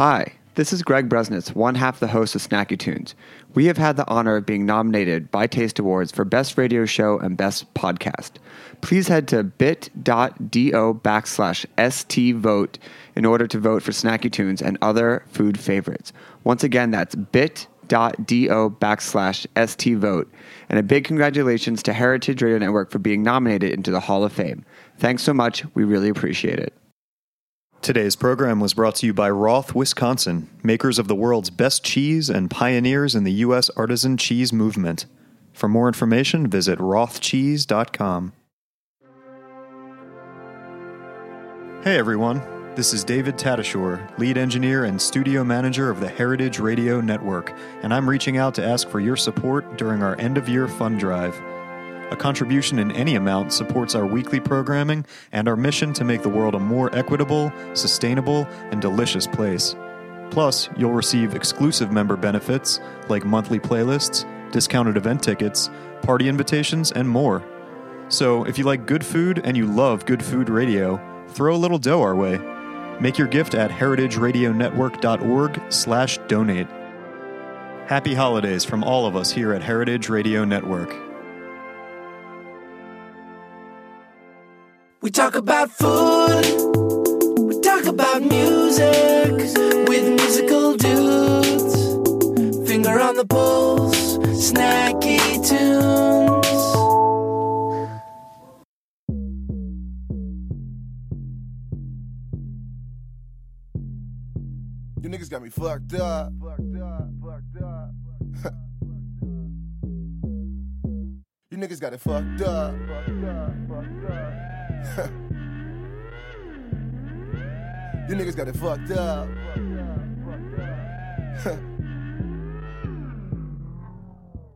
Hi, this is Greg Bresnitz, one half the host of Snacky Tunes. We have had the honor of being nominated by Taste Awards for Best Radio Show and Best Podcast. Please head to bit.do backslash stvote in order to vote for Snacky Tunes and other food favorites. Once again, that's bit bit.do backslash stvote. And a big congratulations to Heritage Radio Network for being nominated into the Hall of Fame. Thanks so much. We really appreciate it. Today's program was brought to you by Roth, Wisconsin, makers of the world's best cheese and pioneers in the U.S. artisan cheese movement. For more information, visit rothcheese.com. Hey everyone, this is David Tatasciore, lead engineer and studio manager of the Heritage Radio Network, and I'm reaching out to ask for your support during our end of year fund drive. A contribution in any amount supports our weekly programming and our mission to make the world a more equitable, sustainable, and delicious place. Plus, you'll receive exclusive member benefits like monthly playlists, discounted event tickets, party invitations, and more. So, if you like good food and you love good food radio, throw a little dough our way. Make your gift at heritageradionetwork.org/donate. Happy holidays from all of us here at Heritage Radio Network. We talk about food, we talk about music with musical dudes. Finger on the pulse, snacky tunes. You niggas got me fucked up. Fucked up, fucked up. you niggas got it fucked up. Fucked up, fucked up. you niggas got it fucked up.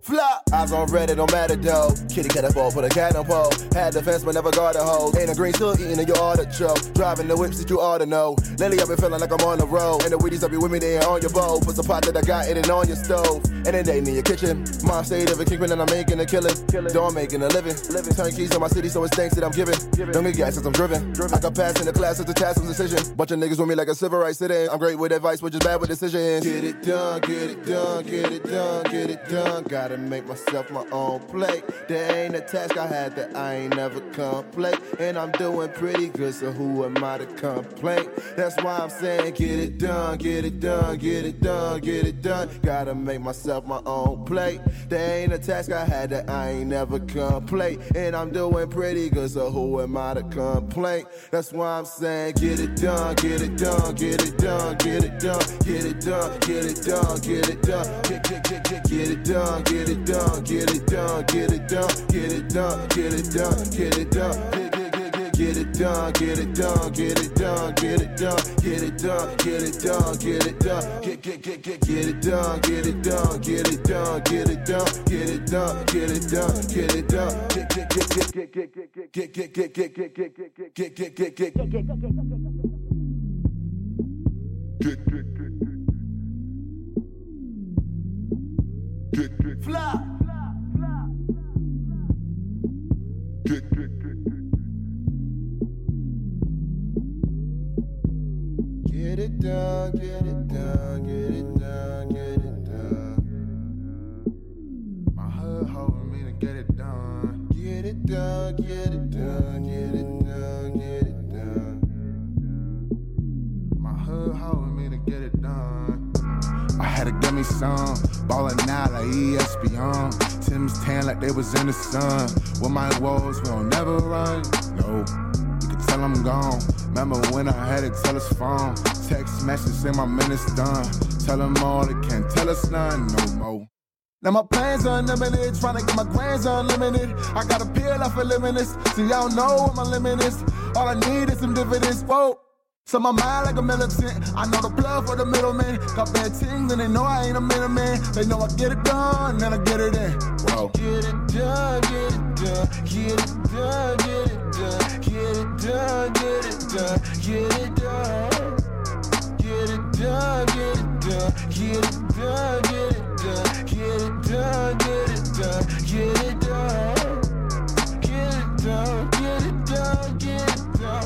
Flop. Eyes on red, it don't matter though. Kitty cat a ball, put a cat on pole. Had the fence, but never got a hole. Ain't a green still eating in your artichoke. Driving the whips that you ought to know. Lately, I've been feeling like I'm on the road. And the Wheaties, I be with me, they ain't on your bowl. Put some pot that I got, it ain't on your stove. And it ain't in your kitchen. Mom stayed of a kingpin and I'm making a killing. I'm making a living. Turn keys on my city, so it's thanks that I'm giving. Don't get gas since I'm driven. I got pass in the class, it's a task of decision. Bunch of niggas with me like a civil rights sitting. I'm great with advice, which is bad with decisions. Get it done, get it done, get it done, get it done. Gotta make myself my own plate. There ain't a task I had that I ain't never complete. And I'm doing pretty good, so who am I to complain? That's why I'm saying get it done, get it done, get it done, get it done. Gotta make myself my own plate. There ain't a task I had that I ain't never complete. And I'm doing pretty good, so who am I to complain? That's why I'm saying get it done, get it done, get it done, get it done, get it done, get it done, get it done, get it done, get it done, get it done, get it done, get it done, get it done, get it done, get get get get get it done, get it done, get it done, get it done, get it done, get it done, get it done, get get get get get it done, get it done, get it done, get it done, get it done, get it done, get it done, get get get get get get get get get get get get get get get get get get Fly. Get it done, get it done, get it done, get it done. My hood holding me to get it done. Get it done, get it done, get it done, get it done. My hood holding me to get it had to give me some, ballin' out like ESPN. Tim's tan like they was in the sun. With my woes, we don't never run. No, you can tell I'm gone. Remember when I had to tell phone? Text message say my minute's done. Tell them all they can't tell us none no more. Now my plans are unlimited, trying to get my grants unlimited. I got a pill off of limitless, see y'all know what my limit is. All I need is some dividends, whoa. So my mind like a militant. I know the plug for the middleman. Got bad things and they know I ain't a middleman. They know I get it done, then I get it in. Whoa. Get it done, get it done, get it done, get it done, get it done, get it done, get it done. Get it done, get it done, get it done, get it done, get it done, get it done, get it done. Get it done, get it done, get it done,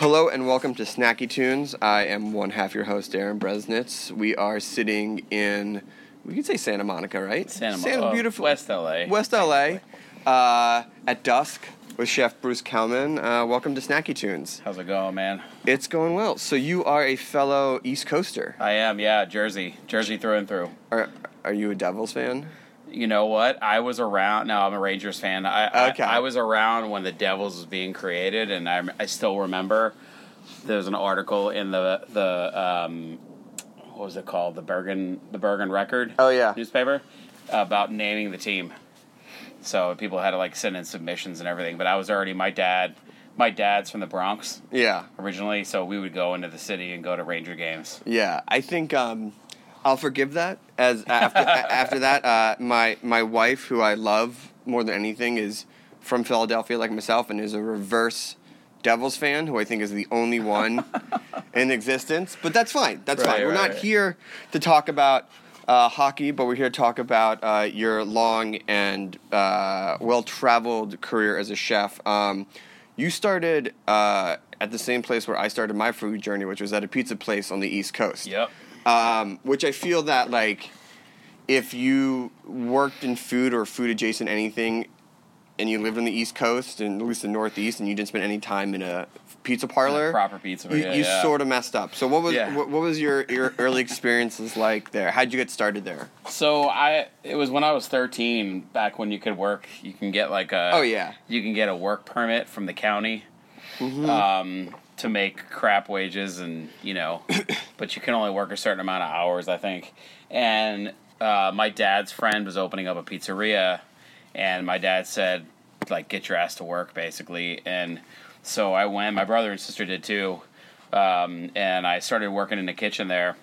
Hello and welcome to Snacky Tunes. I am one half your host, Darin Bresnitz. We are sitting in, we could say Santa Monica, right? Santa Monica. Oh, beautiful. West LA. West LA. Uh, at dusk with Chef Bruce Kalman. Uh, welcome to Snacky Tunes. How's it going, man? It's going well. So you are a fellow East Coaster. I am, yeah, Jersey, Jersey through and through. Are, are you a Devils fan? You know what? I was around. No, I'm a Rangers fan. I, Okay. I, I was around when the Devils was being created, and I, I still remember there was an article in the the um, what was it called? The Bergen the Bergen Record. Oh, yeah. newspaper about naming the team. So people had to like send in submissions and everything. But I was already my dad. My dad's from the Bronx Yeah. originally, so we would go into the city and go to Ranger games. Yeah, I think um, I'll forgive that. As after after that, uh, my my wife, who I love more than anything, is from Philadelphia, like myself, and is a reverse Devils fan, who I think is the only one in existence. But that's fine. That's Right, fine. We're right, not right. here to talk about. Uh, hockey, but we're here to talk about uh, your long and uh, well-traveled career as a chef. Um, you started uh, at the same place where I started my food journey, which was at a pizza place on the East Coast Yep. um, which I feel that like if you worked in food or food adjacent anything, and you lived on the East Coast and at least the Northeast, and you didn't spend any time in a pizza parlor, proper pizza, you, yeah, you yeah. sort of messed up. So what was Yeah. what, what was your your early experiences like there? How'd you get started there? So I it was when I was 13 back when you could work you can get like a Oh, yeah. you can get a work permit from the county Mm-hmm. um, to make crap wages and you know but you can only work a certain amount of hours I think and uh, my dad's friend was opening up a pizzeria and my dad said like get your ass to work basically and so I went my brother and sister did too um, and I started working in the kitchen there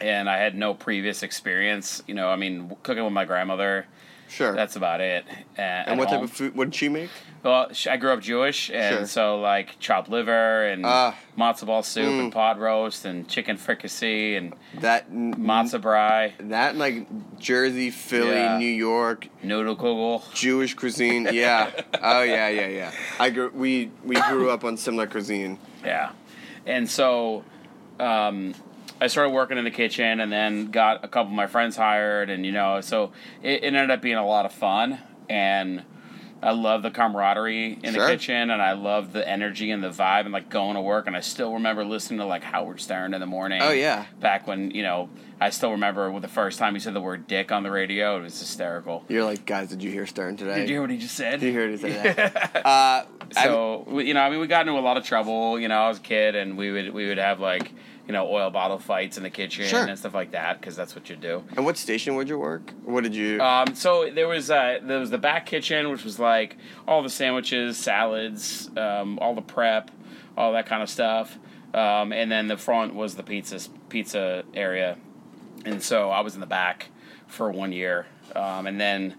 and I had no previous experience. You know, I mean, cooking with my grandmother. Sure. That's about it. Uh, and what type of food? What did she make? Well, I grew up Jewish, and Sure. so like chopped liver and Ah. matzo ball soup Mm. and pot roast and chicken fricassee and That matzo brei, That like Jersey, Philly, Yeah. New York, noodle kugel. Jewish cuisine. Yeah. oh yeah, yeah, yeah. I grew. We we grew up on similar cuisine. Yeah. And so um, I started working in the kitchen and then got a couple of my friends hired. And, you know, so it, it ended up being a lot of fun. And I love the camaraderie in Sure. the kitchen and I love the energy and the vibe and like going to work. And I still remember listening to like Howard Stern in the morning. Oh, yeah. Back when, you know, I still remember the first time he said the word dick on the radio. It was hysterical. You're like, guys, did you hear Stern today? Did you hear what he just said? Did you hear what he said? uh, So you know, I mean, we got into a lot of trouble. You know, I was a kid, and we would we would have like you know oil bottle fights in the kitchen Sure. and stuff like that because that's what you do. and what station would you work? What did you? Um, so there was uh, there was the back kitchen, which was like all the sandwiches, salads, um, all the prep, all that kind of stuff, um, and then the front was the pizza pizza area, and so I was in the back for one year, um, and then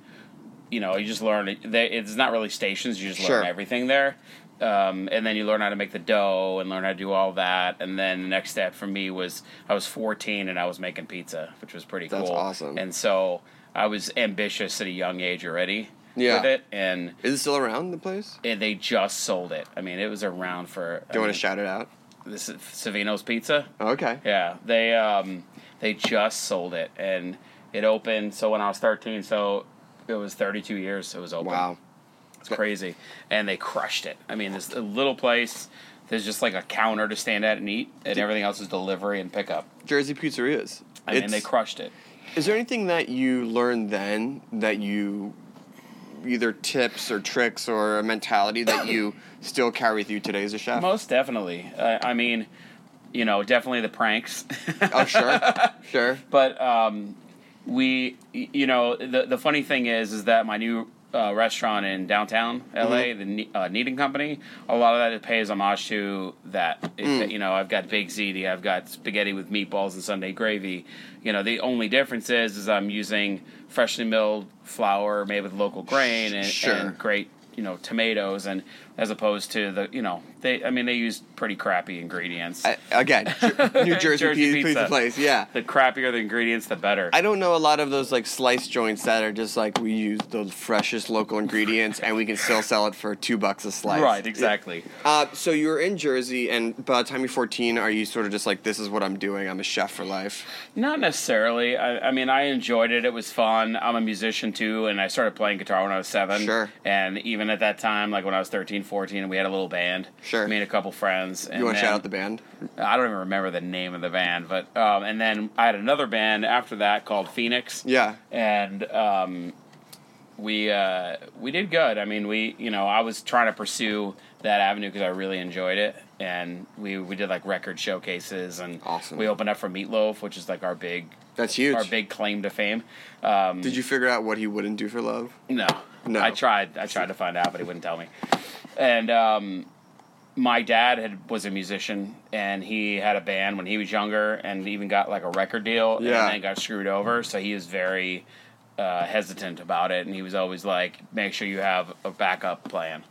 you know you just learn it's not really stations, you just Sure. learn everything there. Um, and then you learn how to make the dough and learn how to do all that. And then the next step for me was I was 14 and I was making pizza, which was pretty That's cool. That's awesome. And so I was ambitious at a young age already Yeah. with it, and, Is it still around the place? and they just sold it. I mean, it was around for. Do you want to shout it out? This is Savino's Pizza. Oh, okay. Yeah, they um, they just sold it, and it opened. So when I was 13, so it was 32 years. It was open. Wow. It's crazy, and they crushed it. I mean, this little place. There's just like a counter to stand at and eat, and everything else is delivery and pickup. Jersey pizzerias. I mean, It's- they crushed it. Is there anything that you learned then that you either tips or tricks or a mentality that you still carry with you today as a chef? Most definitely. Uh, I mean, you know, definitely the pranks. oh, sure. Sure. but um, we, y- you know, the the funny thing is, is that my new uh, restaurant in downtown LA, the Ne- uh, Kneading Company, a lot of that it pays homage to that. It- You know, I've got baked ziti, I've got spaghetti with meatballs and Sunday gravy. You know, the only difference is, is I'm using freshly milled flour made with local grain and, Sure. and great, you know, tomatoes and as opposed to the you know they I mean they used pretty crappy ingredients. I, again, New Jersey, Jersey pizza. pizza place. Yeah. the crappier the ingredients, the better. I don't know a lot of those like slice joints that are just like we use the freshest local ingredients and we can still sell it for two bucks a slice. right, exactly. Uh, so you were in Jersey, and by the time you're 14, are you sort of just like, this is what I'm doing? I'm a chef for life. Not necessarily. I, I mean, I enjoyed it. It was fun. I'm a musician too, and I started playing guitar when I was seven. Sure. And even at that time, like when I was 13, 14, we had a little band. Sure. And a couple friends. And You want to shout out the band? I don't even remember the name of the band, but um, and then I had another band after that called Phoenix. Yeah. And um, we uh, we did good. I mean, we you know I was trying to pursue that avenue because I really enjoyed it, and we we did like record showcases, and Awesome. we opened up for Meatloaf, which is like our big That's huge. our big claim to fame. Um, Did you figure out what he wouldn't do for love? no, No. I tried. I tried to find out, but he wouldn't tell me. And um, my dad had was a musician, and he had a band when he was younger, and even got like a record deal, Yeah. and then got screwed over. So he was very uh, hesitant about it, and he was always like, "Make sure you have a backup plan,"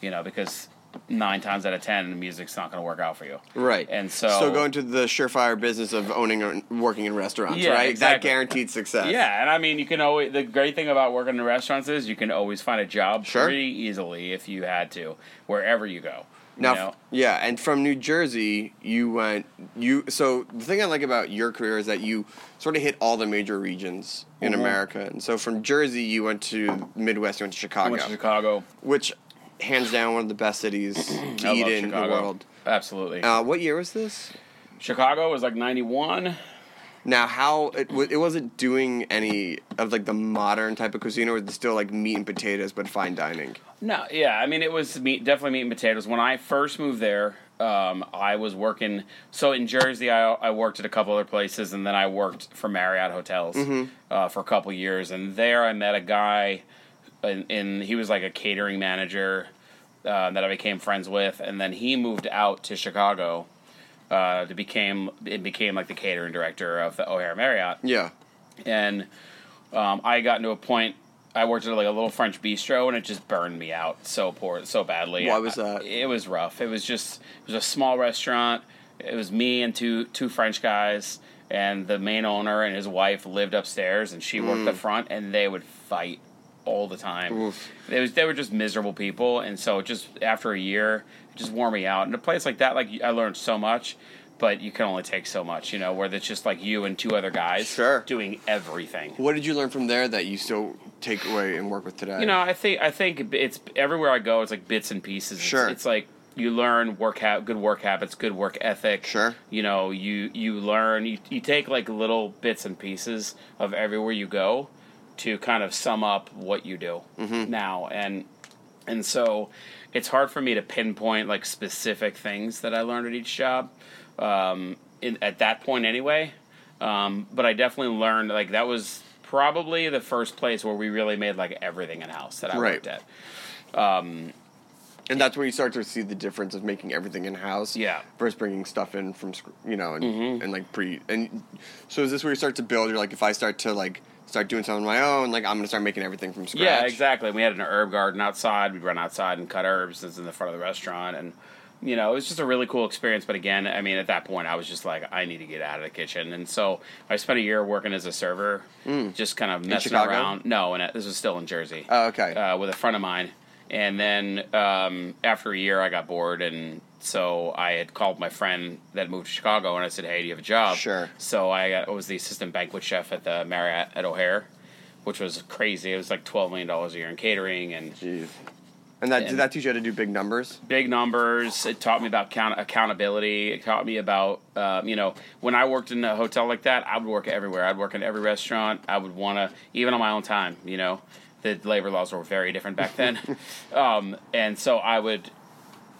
you know, because nine times out of ten, the music's not going to work out for you. Right. And so, so go into the surefire business of owning or working in restaurants, Yeah, right? That guaranteed success. Yeah, and I mean, you can always. The great thing about working in restaurants is you can always find a job Sure. pretty easily if you had to, wherever you go. you Now, know? yeah, and from New Jersey, you went. You so the thing I like about your career is that you sort of hit all the major regions in Mhm. America, and so from Jersey, you went to Midwest, you went to I Chicago, went to Chicago. which hands down one of the best cities to eat in Chicago. the world. Absolutely. Uh, what year was this? Chicago was like '91. Now, how it, wa- it wasn't doing any of like the modern type of cuisine, or was it still like meat and potatoes but fine dining? No, yeah, I mean it was meat, definitely meat and potatoes. When I first moved there, um, I was working. So in Jersey, I, I worked at a couple other places, and then I worked for Marriott hotels uh, for a couple years. And there, I met a guy, and, and he was like a catering manager uh, that I became friends with. And then he moved out to Chicago uh, to became it became like the catering director of the O'Hare Marriott Yeah, and um, I got into a point. I worked at like a little French bistro, and it just burned me out so poor, so badly. Why was that? I- it was rough. It was just it was a small restaurant. It was me and two two French guys, and the main owner and his wife lived upstairs, and she worked the front, and they would fight all the time. Oof. They was they were just miserable people, and so just after a year, it just wore me out. And a place like that, like I learned so much. But you can only take so much, you know, where it's just like you and two other guys Sure. doing everything. what did you learn from there that you still take away and work with today? You know, I think I think it's everywhere I go. It's like bits and pieces. It's- Sure. It's, like you learn work ha- good work habits, good work ethic. Sure. You know, you you learn you, you take like little bits and pieces of everywhere you go to kind of sum up what you do Mm-hmm. now and and so it's hard for me to pinpoint like specific things that I learned at each job um, in, at that point anyway. Um, but I definitely learned like that was probably the first place where we really made like everything in house that I Right. worked at. Um, and that's where you start to see the difference of making everything in house. Yeah. Versus bringing stuff in from you know and, Mm-hmm. and like pre and so is this where you start to build? You're like, if I start to like start doing something on my own, like I'm gonna start making everything from scratch. Yeah, exactly. We had an herb garden outside. We'd run outside and cut herbs. It's in the front of the restaurant, and you know, it was just a really cool experience. But again, I mean, at that point, I was just like, I need to get out of the kitchen, and so I spent a year working as a server, just kind of messing around. No, and this was still in Jersey. Oh, okay. uh, with a friend of mine. And then um, after a year, I got bored, and so I had called my friend that moved to Chicago, and I said, "Hey, do you have a job?" Sure. So I, got, I was the assistant banquet chef at the Marriott at O'Hare, which was crazy. It was like twelve million dollars a year in catering and Jeez. And that did that teach you how to do big numbers? big numbers. It taught me about count- accountability. It taught me about, um, you know, when I worked in a hotel like that, I would work everywhere. I'd work in every restaurant. I would want to, even on my own time, you know, the labor laws were very different back then. um, and so I would,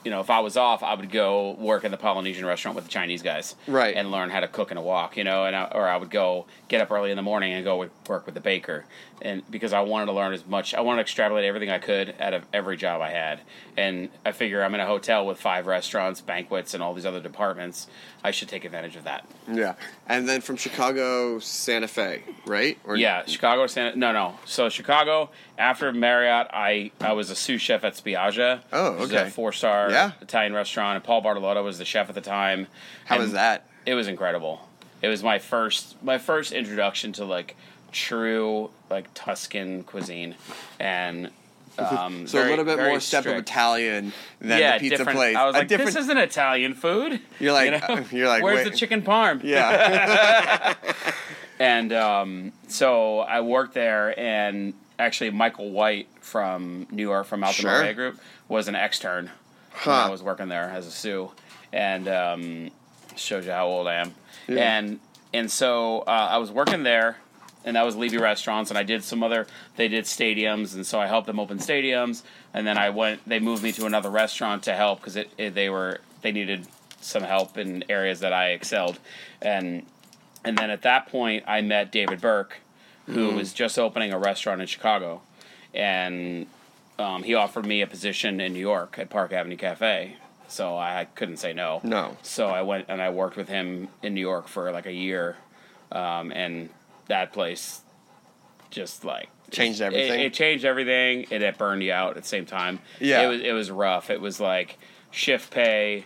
you know, if I was off, I would go work in the Polynesian restaurant with the Chinese guys, Right. and learn how to cook and a wok, you know, and I, or I would go get up early in the morning and go with, work with the baker, and because I wanted to learn as much, I wanted to extrapolate everything I could out of every job I had, and I figure I'm in a hotel with five restaurants, banquets, and all these other departments. I should take advantage of that. Yeah, and then from Chicago, Santa Fe, right? Or Yeah, Chicago, Santa. No, no. So Chicago. After Marriott, I I was a sous chef at Spiaggia. Oh, okay. four star Yeah. Italian restaurant, and Paul Bartolotta was the chef at the time. How And was that? It was incredible. It was my first my first introduction to like true like Tuscan cuisine, and um, So very- a little bit more step of. Italian than yeah, the pizza place. I was A like, different, this isn't Italian food. You're like- You know? you're like, where's wait. the chicken parm? yeah, And um, so I worked there, and actually Michael White from New York, from Alta Sure. Maria Group, was an extern when I was working there as a sous, and um, shows you how old I am. Yeah. And and so uh, I was working there, and that was Levy Restaurants, and I did some other. They did stadiums, and so I helped them open stadiums, and then I went. They moved me to another restaurant to help because it, it they were they needed some help in areas that I excelled, and and then at that point, I met David Burke, who was just opening a restaurant in Chicago, and um, he offered me a position in New York at Park Avenue Cafe. So I couldn't say no. No. So I went and I worked with him in New York for like a year, um, and that place just like Changed it- everything? It, changed everything, and it burned you out at the same time. Yeah. it was it was rough. It was like shift pay,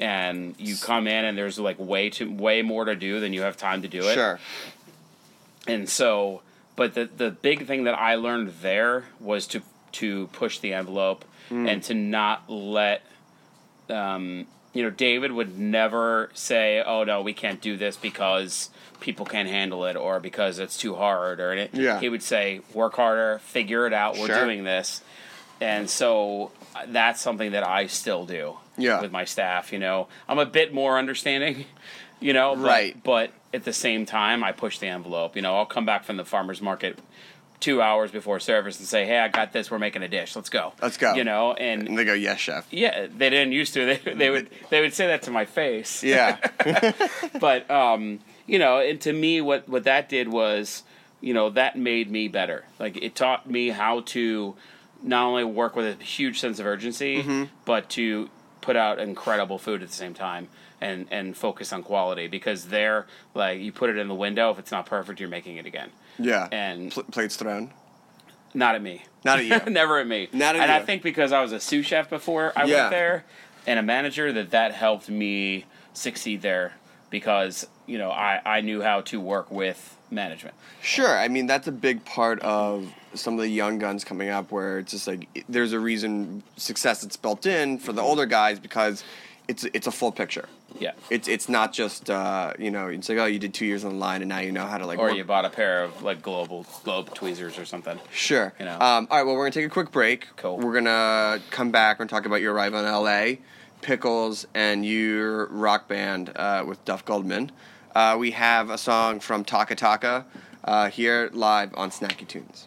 and you come in and there's like way too way more to do than you have time to do it. sure. And so, but the the big thing that I learned there was to to push the envelope Mm. and to not let um, you know David would never say, "Oh no, we can't do this because people can't handle it or because it's too hard." Or it. Yeah. he would say, "Work harder, figure it out. We're Sure. doing this." And so uh, that's something that I still do Yeah. with my staff. You know, I'm a bit more understanding. You know, but, Right. But at the same time, I push the envelope. You know, I'll come back from the farmer's market two hours before service and say, "Hey, I got this. We're making a dish. Let's go. Let's go." You know, and And they go, yes, chef. yeah, they didn't used to. They, they would they would say that to my face. Yeah, But um, you know, and to me, what what that did was, you know, that made me better. Like it taught me how to not only work with a huge sense of urgency, Mm-hmm. but to put out incredible food at the same time and and focus on quality because they're like you put it in the window if it's not perfect you're making it again yeah. And- Pl- plates thrown. not at me Not at you. never at me Not at and I think because I was a sous chef before I Yeah. went there and a manager that that helped me succeed there because you know I, I knew how to work with management Sure. I mean, that's a big part of some of the young guns coming up where it's just like there's a reason success that's built in for the mm-hmm. older guys because it's it's a full picture. Yeah It's it's not just uh, you know it's like oh you did two years on the line and now you know how to like or work- you bought a pair of like global globe tweezers or something Sure. You know. Um, all right. Well, we're gonna take a quick break. Cool. We're gonna come back and talk about your arrival in L.A., Pickles, and your rock band uh, with Duff Goldman. Uh, we have a song from Taka Taka uh, here live on Snacky Tunes.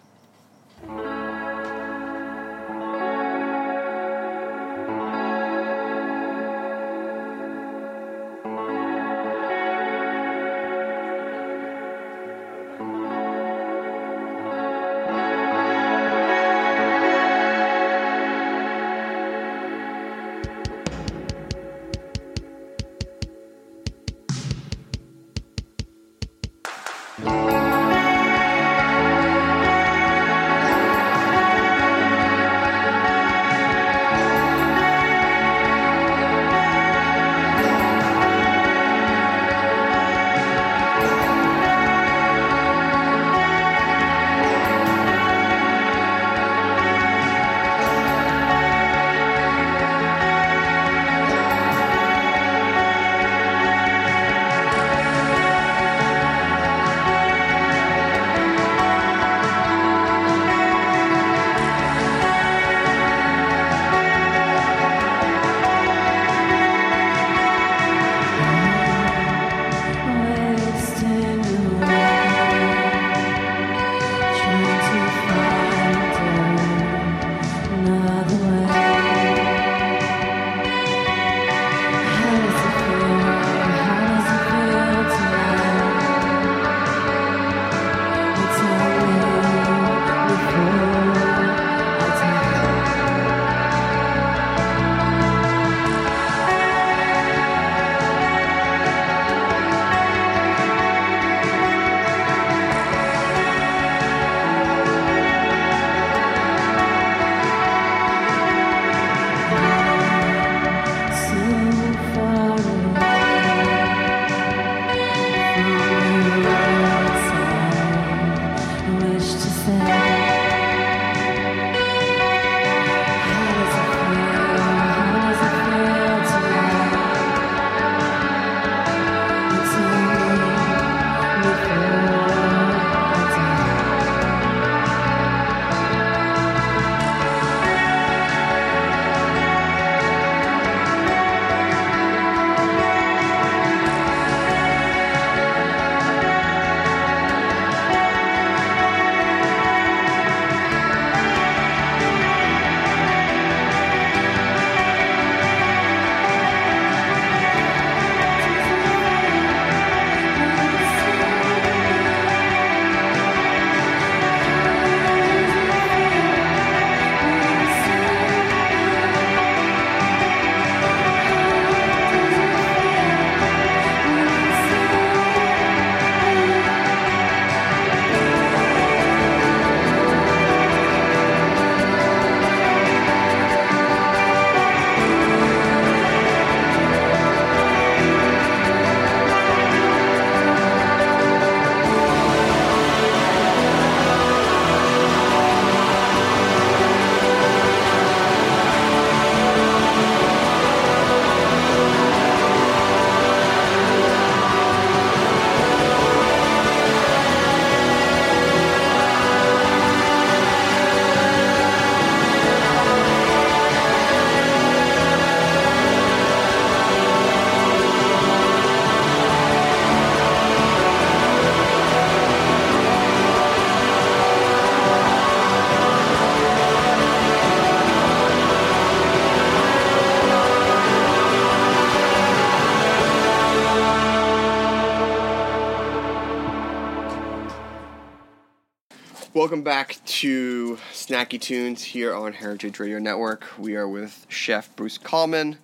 Welcome back to Snacky Tunes here on Heritage Radio Network. We are with Chef Bruce Kalman,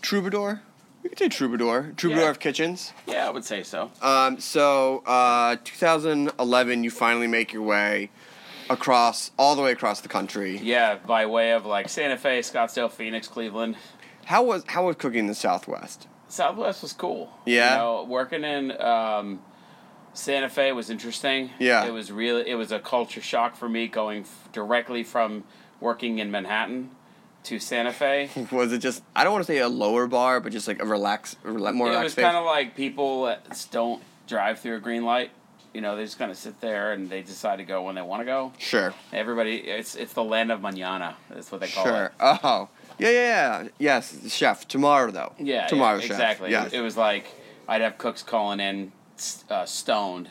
Troubadour. We could say Troubadour, Troubadour Yeah. of Kitchens. Yeah, I would say so. Um, so, uh, 2011, you finally make your way across, all the way across the country. Yeah, by way of like Santa Fe, Scottsdale, Phoenix, Cleveland. How was how was cooking in the Southwest? Southwest was cool. Yeah? You know, working in um, Santa Fe was interesting. Yeah. It was really it was a culture shock for me going f- directly from working in Manhattan to Santa Fe. Was it just I don't want to say a lower bar, but just like a relax, rela- more it relaxed was kind of like people don't drive through a green light. You know, they just kind of sit there and they decide to go when they want to go. Sure, Everybody, it's it's the land of manana. That's what they call sure. it. Oh, yeah, yeah, yeah. Yes, chef. Tomorrow though. Yeah, tomorrow, yeah, chef. exactly. Yes. It was like I'd have cooks calling in uh, stoned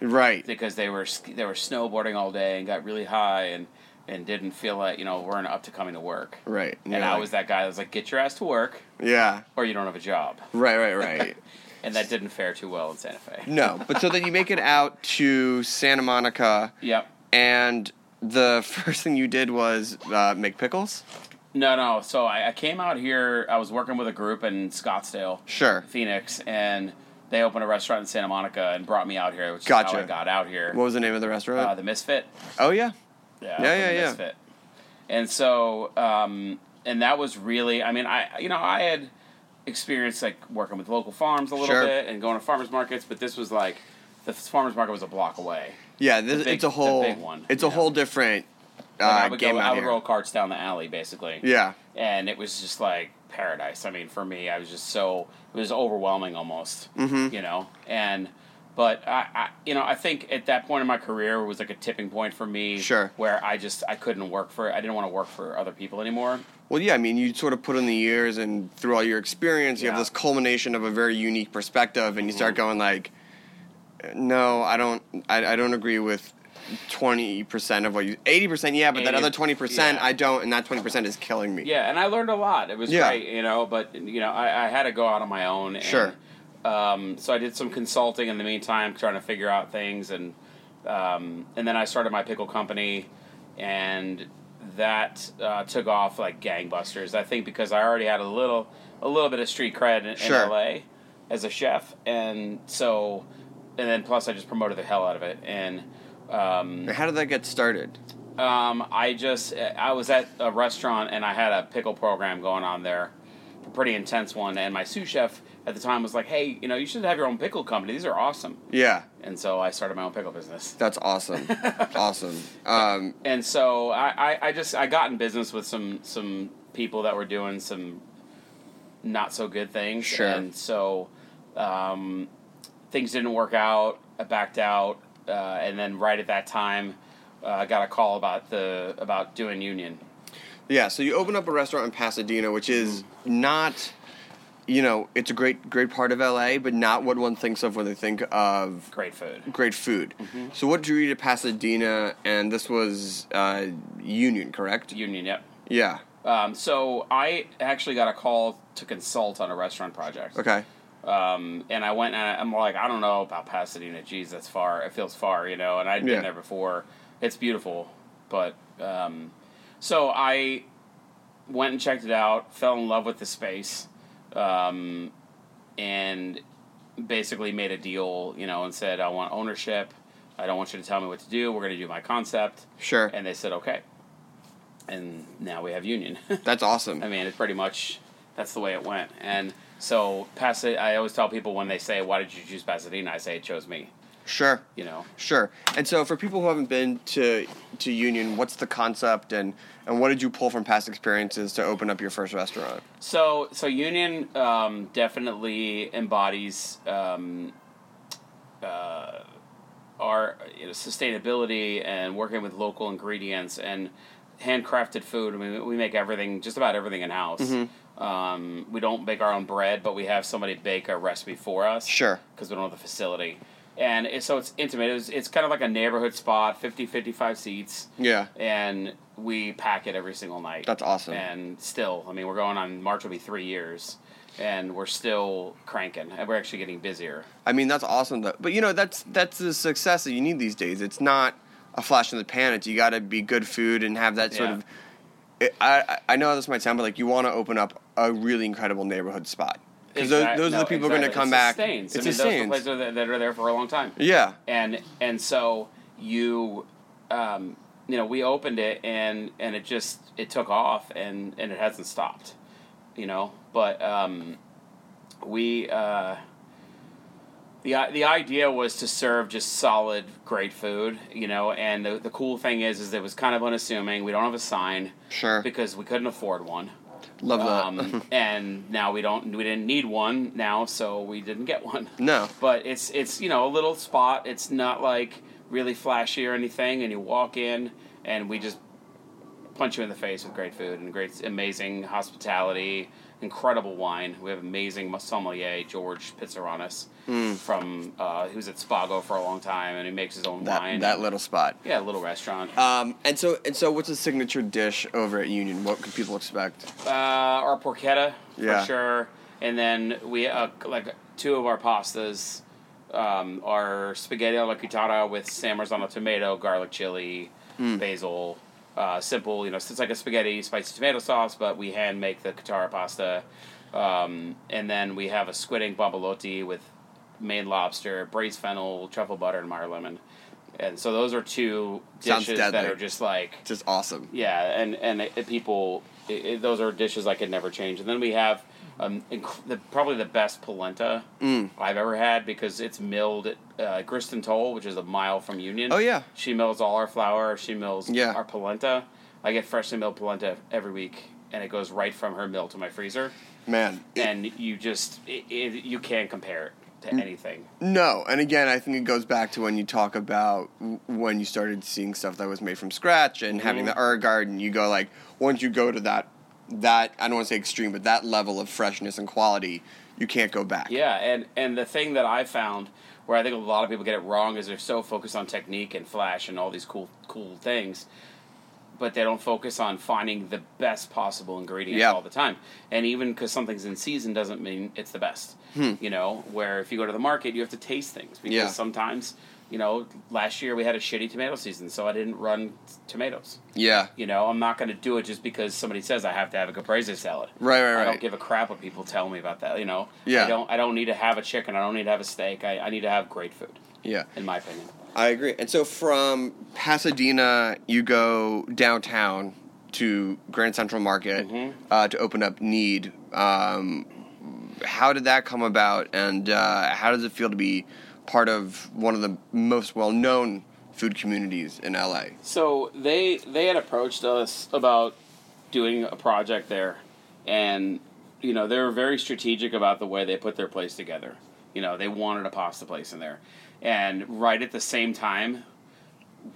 right. because they were they were snowboarding all day and got really high and and didn't feel like you know weren't up to coming to work. Right. And you're I like- was that guy that was like, get your ass to work Yeah. or you don't have a job. Right. Right. Right. And that didn't fare too well in Santa Fe. no, but so then you make it out to Santa Monica, Yep. and the first thing you did was uh, make pickles. No, no. So I, I came out here. I was working with a group in Scottsdale, Sure. Phoenix, and they opened a restaurant in Santa Monica and brought me out here, which is how I got out here. What was the name of the restaurant? Uh, the Misfit. oh yeah. Yeah, Yeah, yeah, the yeah. Misfit. And so, um, and that was really, I mean, I, you know, I had experience like working with local farms a little Sure. bit and going to farmers markets, but this was like, the farmers market was a block away. Yeah. This, big- it's a whole. big one, it's a know. whole different uh, Like, I would game go, I would here. roll carts down the alley, basically. Yeah. And it was just like paradise. I mean, for me, I was just so, it was overwhelming almost, Mhm. you know? And, but I, I, you know, I think at that point in my career was like a tipping point for me. Sure. Where I just, I couldn't work for, I didn't want to work for other people anymore. Well, yeah, I mean, you sort of put in the years and through all your experience, you have this culmination of a very unique perspective, and you start Mm-hmm. going like, no, I don't, I, I don't agree with twenty percent of what you, eighty percent, yeah, but that 80 other twenty percent. I don't, and that twenty percent is killing me. Yeah, and I learned a lot. It was Yeah. great, you know. But you know, I, I had to go out on my own. And, Sure. Um, so I did some consulting in the meantime, trying to figure out things, and um, and then I started my pickle company, and that uh, took off like gangbusters. I think because I already had a little a little bit of street cred in, Sure. in LA as a chef, and so and then plus I just promoted the hell out of it, and um, How did that get started? um, I just I was at a restaurant and I had a pickle program going on there, a pretty intense one. And my sous chef at the time was like, "Hey, you know, you should have your own pickle company. These are awesome." Yeah, And so I started my own pickle business. that's awesome, awesome. Um, And so I, I, I just I got in business with some some people that were doing some not so good things. Sure. And so um, things didn't work out. I backed out, uh, and then right at that time, uh, I got a call about the about doing union. yeah, so you open up a restaurant in Pasadena, which is Mm-hmm. not. You know, it's a great, great part of LA, but not what one thinks of when they think of Great food. great food. Mm-hmm. So what drew you to Pasadena? And this was uh, Union, correct? Union, yep. Yeah. Um, so I actually got a call to consult on a restaurant project. Okay. Um, and I went and I'm like, I don't know about Pasadena. Geez, that's far. It feels far, you know. And I'd Yeah. been there before. It's beautiful, but um, so I went and checked it out. Fell in love with the space, um, and basically made a deal, you know, and said I want ownership. I don't want you to tell me what to do. We're going to do my concept. Sure. And they said okay. And now we have Union. That's awesome. I mean, it's pretty much that's the way it went. And so Pasadena, I always tell people when they say, "Why did you choose Pasadena?" I say it chose me. sure. You know, Sure. And so for people who haven't been to to Union, what's the concept and and what did you pull from past experiences to open up your first restaurant? so so Union um, definitely embodies um, uh, our you know, sustainability and working with local ingredients and handcrafted food. I mean, we make everything, just about everything in house. Um, we don't bake our own bread, but we have somebody bake a recipe for us. Sure. because we don't have the facility. And it, so it's intimate. It's, it's kind of like a neighborhood spot, 50, 55 seats. Yeah. And we pack it every single night. That's awesome. And still, I mean, we're going on, March will be three years. And we're still cranking. And we're actually getting busier. I mean, that's awesome though. But you know, that's that's the success that you need these days. It's not a flash in the pan. It's you got to be good food and have that sort Yeah. of. It, I I- I know this might sound, but like you want to open up a really incredible neighborhood spot because Exact- those, those no, are the people who are going to come It back. sustains. It I mean, those are the places that, that are there for a long time. Yeah. and and so you um, you know we opened it and and it just it took off and and it hasn't stopped you know but um, we uh, the the idea was to serve just solid great food you know and the, the cool thing is is it was kind of unassuming we don't have a sign Sure. because we couldn't afford one Love that. um, and now we don't we didn't need one now so we didn't get one no. but it's it's you know a little spot. It's not like really flashy or anything. And you walk in, and we just punch you in the face with great food and great, amazing hospitality, incredible wine. We have amazing sommelier George Pizzaranis from uh, who's at Spago for a long time, and he makes his own That, wine. that little spot. yeah, little restaurant. Um, and so and so, what's a signature dish over at Union? What can people expect? Uh, our porchetta Yeah. for sure, and then we uh, like two of our pastas um, are spaghetti alla chitarra with San Marzano tomato, garlic chili, Hmm. basil. Uh, simple, you know, it's like a spaghetti spicy tomato sauce, but we hand make the chitarra pasta. Um, and then we have a squid ink bombolotti with Maine lobster, braised fennel, truffle butter, and Meyer lemon. And so those are two Sounds dishes that are just like Just awesome. yeah, and and it, it- people, it, those are dishes I could never change. And then we have um, inc- the, probably the best polenta Mm. I've ever had because it's milled at uh, Grist & Toll, which is a mile from Union. Oh, yeah. she mills all our flour. She mills Yeah. our polenta. I get freshly milled polenta every week, and it goes right from her mill to my freezer. Man. it- And you just, it, it, you can't compare it to anything. No, and again, I think it goes back to when you talk about when you started seeing stuff that was made from scratch and mm-hmm. having the herb garden. You go like, once you go to that, that I don't want to say extreme, but that level of freshness and quality, you can't go back. Yeah, and and the thing that I found where I think a lot of people get it wrong is they're so focused on technique and flash and all these cool cool things, but they don't focus on finding the best possible ingredients Yeah. all the time. And even because something's in season doesn't mean it's the best. You know, where if you go to the market, you have to taste things because Hmm. Yeah. sometimes. You know, last year we had a shitty tomato season, so I didn't run tomatoes. Yeah. You know, I'm not going to do it just because somebody says I have to have a caprese salad. Right, right, right. I don't give a crap what people tell me about that. You know, Yeah. I don't. I don't need to have a chicken. I don't need to have a steak. I, I need to have great food, Yeah. in my opinion. I agree. And so from Pasadena, you go downtown to Grand Central Market Mm-hmm. uh, to open up Knead. Um, how did that come about, and uh, how does it feel to be part of one of the most well-known food communities in LA? So they they had approached us about doing a project there, and you know they were very strategic about the way they put their place together. You know they wanted a pasta place in there, and right at the same time,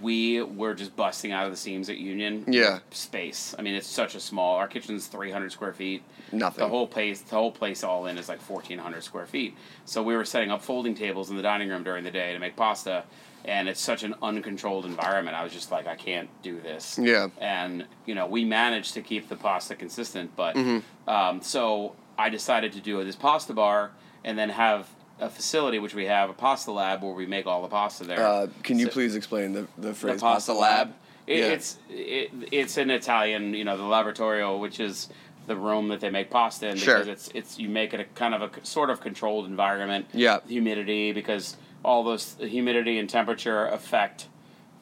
we were just busting out of the seams at Union. Yeah. space. I mean, it's such a small. Our kitchen's three hundred square feet. Nothing. The whole place, the whole place all in is like fourteen hundred square feet. So we were setting up folding tables in the dining room during the day to make pasta, and it's such an uncontrolled environment. I was just like, I can't do this. Yeah. And you know, we managed to keep the pasta consistent, but Mm-hmm. um, so I decided to do this pasta bar and then have a facility which we have a pasta lab where we make all the pasta there. Uh, can you So- please explain the, the the phrase pasta lab. It, Yeah. It's it, it's in Italian, you know, the laboratorio, which is the room that they make pasta in Sure. because it's it's you make it a kind of a sort of controlled environment. Yeah. Humidity because all those humidity and temperature affect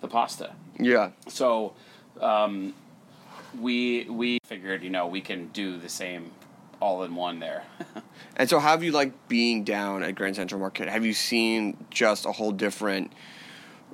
the pasta. Yeah. So um, we we figured, you know, we can do the same all in one there. And so, how have you liked being down at Grand Central Market? Have you seen just a whole different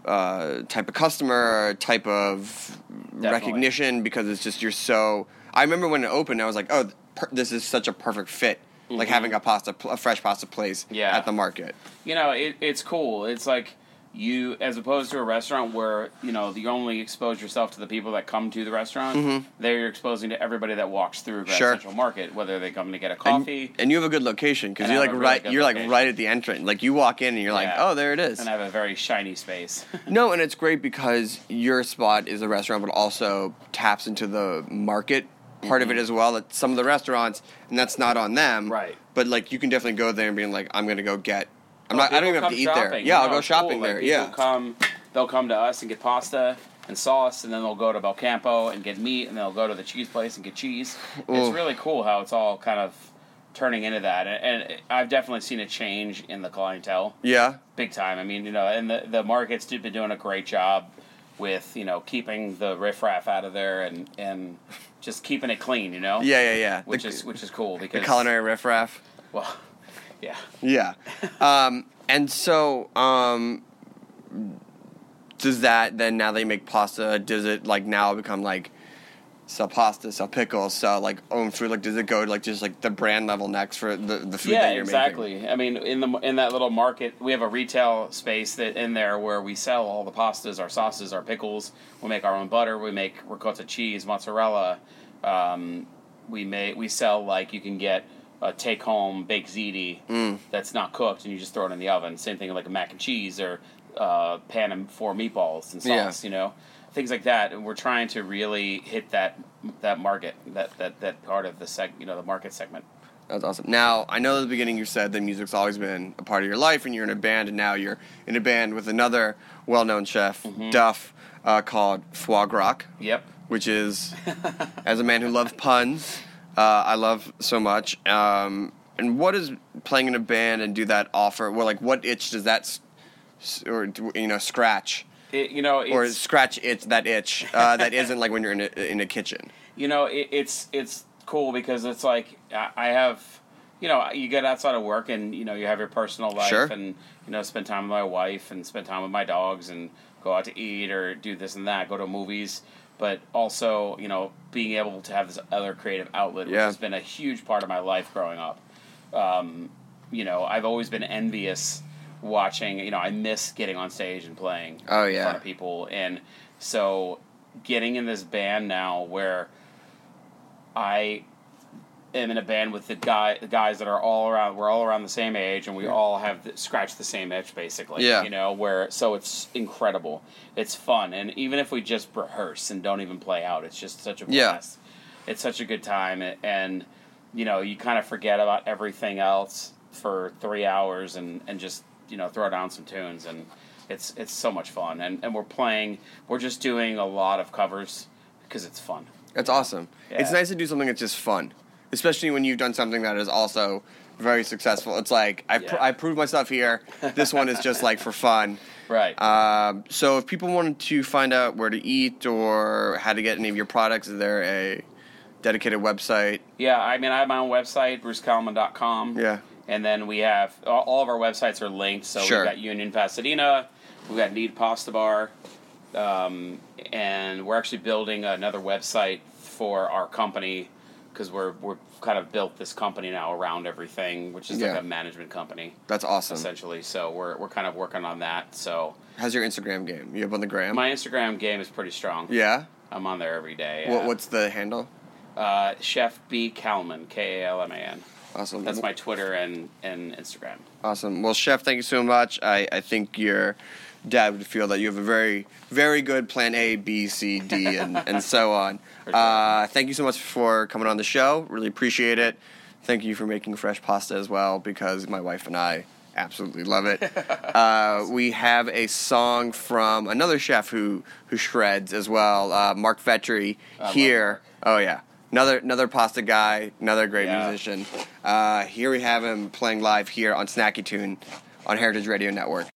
uh, type of customer, type of recognition? Because it's just you're so. I remember when it opened, I was like, "Oh, per- this is such a perfect fit." Like having a pasta, a fresh pasta place Mm-hmm. Yeah. at the market. you know, it, it's cool. It's like you, as opposed to a restaurant where you know you only expose yourself to the people that come to the restaurant. There, you're exposing to everybody that walks through Grand Mm-hmm. Sure. Central Market, whether they come to get a coffee and you have a good location because you're like really right. You're like right at the entrance. Like you walk in and you're like, "Oh, there it is." and have a very shiny space. No, and it's great because your spot is a restaurant, but also taps into the market part of it as well. That some of the restaurants, and that's not on them, Mm-hmm. Right. But like you can definitely go there and be like, I'm gonna go get. I'm not. I don't even have to eat there. Yeah, I'll go shopping cool. There. people yeah. come. they'll come to us and get pasta and sauce, and then they'll go to Belcampo and get meat, and they'll go to the cheese place and get cheese. It's really cool how it's all kind of turning into that, and, and I've definitely seen a change in the clientele Yeah. big time. I mean, you know, and the the market's been doing a great job with you know keeping the riffraff out of there and and just keeping it clean. You know, Yeah, yeah, yeah. which the, is which is cool the because culinary riffraff. well, yeah. Yeah. um, and so, um, does that then now they make pasta? Does it like now become like sell pasta, sell pickles, sell like own food? Like, does it go to like just like the brand level next for the the food yeah, that you're exactly. I mean, in the in that little market, we have a retail space that in there where we sell all the pastas, our sauces, our pickles. We make our own butter. We make ricotta cheese, mozzarella. Um, we make we sell like you can get a take home baked ziti Mm. that's not cooked and you just throw it in the oven. Same thing like a mac and cheese or uh, pan and four meatballs and Yeah. sauce. You know, things like that. And we're trying to really hit that that market, that that that part of the seg, you know, the market segment. That's awesome. Now, I know at the beginning you said that music's always been a part of your life, and you're in a band, and now you're in a band with another well-known chef, Mm-hmm. Duff, uh, called Foie Gras, Yep. which is, as a man who loves puns, uh, I love so much. Um, and what is playing in a band and do that offer? Well, like, what itch does that, or you know, scratch, It, you know, it's, or scratch itch that itch uh, that isn't like when you're in a, in a kitchen? you know it, it's it's cool because it's like I I have you know you get outside of work and you know you have your personal life Sure. and you know spend time with my wife and spend time with my dogs and go out to eat or do this and that go to movies but also you know being able to have this other creative outlet which Yeah. has been a huge part of my life growing up. Um, you know I've always been envious watching you know I miss getting on stage and playing Oh, in front of people. And so getting in this band now where I am in a band with the guy the guys that are all around we're all around the same age and we all have the, scratched the same itch basically Yeah. you know where so it's incredible. It's fun. And even if we just rehearse and don't even play out it's just such a Yeah. it's such a good time. A- and you know you kind of forget about everything else for three hours and and just you know throw down some tunes and it's it's so much fun. And and we're playing we're just doing a lot of covers because it's fun. That's awesome. It's nice to do something that's just fun, especially when you've done something that is also very successful. It's like I, pr- I proved myself here. This one is just like for fun. right Um, so if people wanted to find out where to eat or how to get any of your products, is there a dedicated website? Yeah, I mean, I have my own website, brucekalman.com. Yeah. And then we have all, all of our websites are linked. So Sure. we've got Union Pasadena, we've got Knead Pasta Bar, um, and we're actually building another website for our company because we're we're kind of built this company now around everything, which is Yeah. like a management company That's awesome. essentially. So we're we're kind of working on that. So How's your Instagram game? You up on the gram? my Instagram game is pretty strong. yeah. I'm on there every day. What, what's the handle? uh, Chef B Kalman? K A L M A N. Awesome. That's my Twitter and, and Instagram. Awesome. Well, Chef, thank you so much. I, I think your dad would feel that you have a very, very good plan A, B, C, D, and, and so on. Uh, thank you so much for coming on the show. Really appreciate it. Thank you for making fresh pasta as well because my wife and I absolutely love it. uh, we have a song from another chef who, who shreds as well, uh, Marc Vetri here. Oh, yeah. Another another pasta guy, another great Yeah. musician. Uh, here we have him playing live here on Snacky Tune on Heritage Radio Network.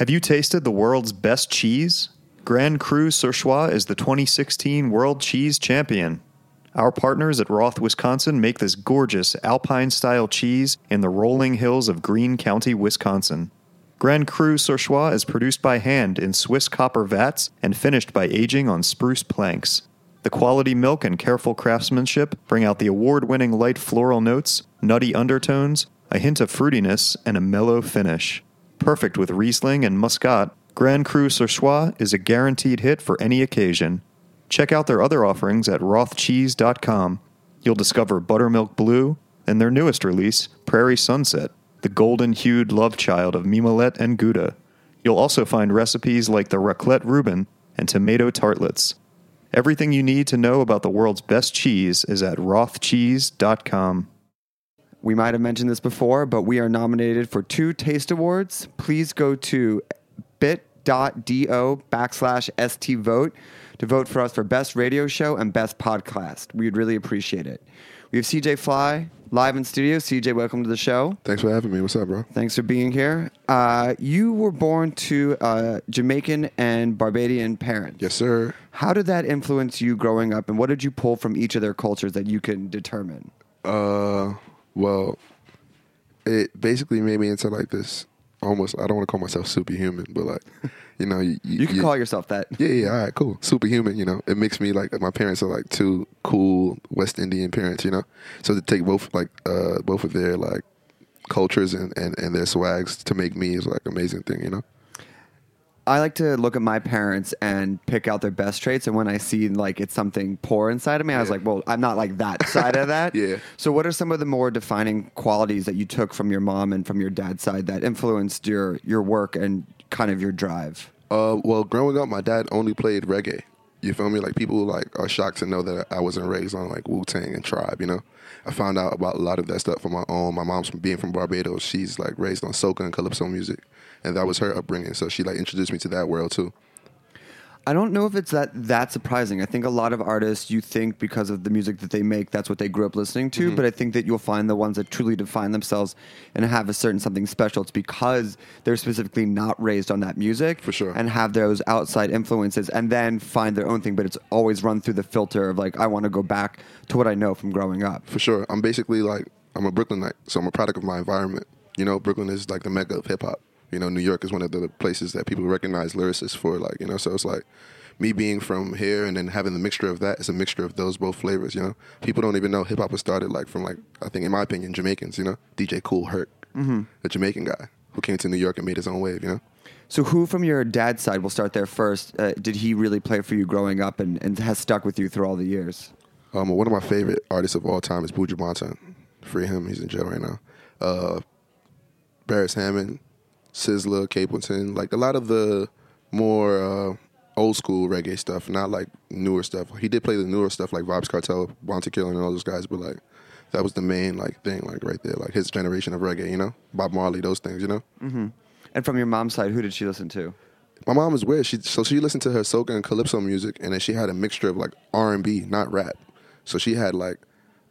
Have you tasted the world's best cheese? Grand Cru Surchoix is the 2016 World Cheese Champion. Our partners at Roth, Wisconsin make this gorgeous alpine style cheese in the rolling hills of Green County, Wisconsin. Grand Cru Surchoix is produced by hand in Swiss copper vats and finished by aging on spruce planks. The quality milk and careful craftsmanship bring out the award winning light floral notes, nutty undertones, a hint of fruitiness, and a mellow finish. Perfect with Riesling and Muscat, Grand Cru Surchoix is a guaranteed hit for any occasion. Check out their other offerings at rothcheese.com. You'll discover Buttermilk Blue and their newest release, Prairie Sunset, the golden hued love child of Mimolette and Gouda. You'll also find recipes like the raclette Reuben and tomato tartlets. Everything you need to know about the world's best cheese is at rothcheese.com. We might have mentioned this before, but we are nominated for two Taste Awards. Please go to bit.do backslash st vote to vote for us for Best Radio Show and Best Podcast. We'd really appreciate it. We have CJ Fly live in studio. CJ, welcome to the show. Thanks for having me. What's up, bro? Thanks for being here. Uh, you were born to uh, Jamaican and Barbadian parents. Yes, sir. How did that influence you growing up, and what did you pull from each of their cultures that you can determine? Uh, well, it basically made me into like this almost. I don't want to call myself superhuman, but like, you know, you, You can call yourself that. Yeah, yeah, all right, cool. Superhuman, you know. It makes me like my parents are like two cool West Indian parents, you know. So to take both like uh both of their like cultures and, and, and their swags to make me is like amazing thing, you know. I like to look at my parents and pick out their best traits, and when I see like it's something poor inside of me, I was Yeah. like, "Well, I'm not like that side of that." Yeah. So, what are some of the more defining qualities that you took from your mom and from your dad's side that influenced your your work and kind of your drive? Uh, well, growing up, my dad only played reggae. You feel me? Like people like are shocked to know that I wasn't raised on like Wu Tang and Tribe. You know, I found out about a lot of that stuff on my own. My mom's from being from Barbados. She's like raised on soca and calypso music, and that was her upbringing. So she like introduced me to that world too. I don't know if it's that that surprising. I think a lot of artists you think because of the music that they make, that's what they grew up listening Mm-hmm. to. But I think that you'll find the ones that truly define themselves and have a certain something special. It's because they're specifically not raised on that music, For sure. and have those outside influences, and then find their own thing. But it's always run through the filter of like, I want to go back to what I know from growing up. For sure, I'm basically like I'm a Brooklynite, so I'm a product of my environment. You know, Brooklyn is like the mecca of hip hop. You know, New York is one of the places that people recognize lyricists for. Like, you know, so it's like me being from here and then having the mixture of that is a mixture of those both flavors. You know, people don't even know hip hop was started like from like I think in my opinion Jamaicans. You know, DJ Kool Herc, mm-hmm. a Jamaican guy who came to New York and made his own wave. You know. So, who from your dad's side, we'll start there first, uh, did he really play for you growing up and, and has stuck with you through all the years? Um, one of my favorite artists of all time is Buju Banton. Free him; he's in jail right now. Uh, Beres Hammond, Sizzla, Capleton, like a lot of the more uh, old school reggae stuff, not like newer stuff. He did play the newer stuff like Vybz Kartel, Bounty Killer, and all those guys, but like that was the main like thing, like right there, like his generation of reggae, you know, Bob Marley, those things, you know. And from your mom's side, who did she listen to? My mom was weird. She so she listened to her soca and calypso music, and then she had a mixture of like R and B, not rap. So she had like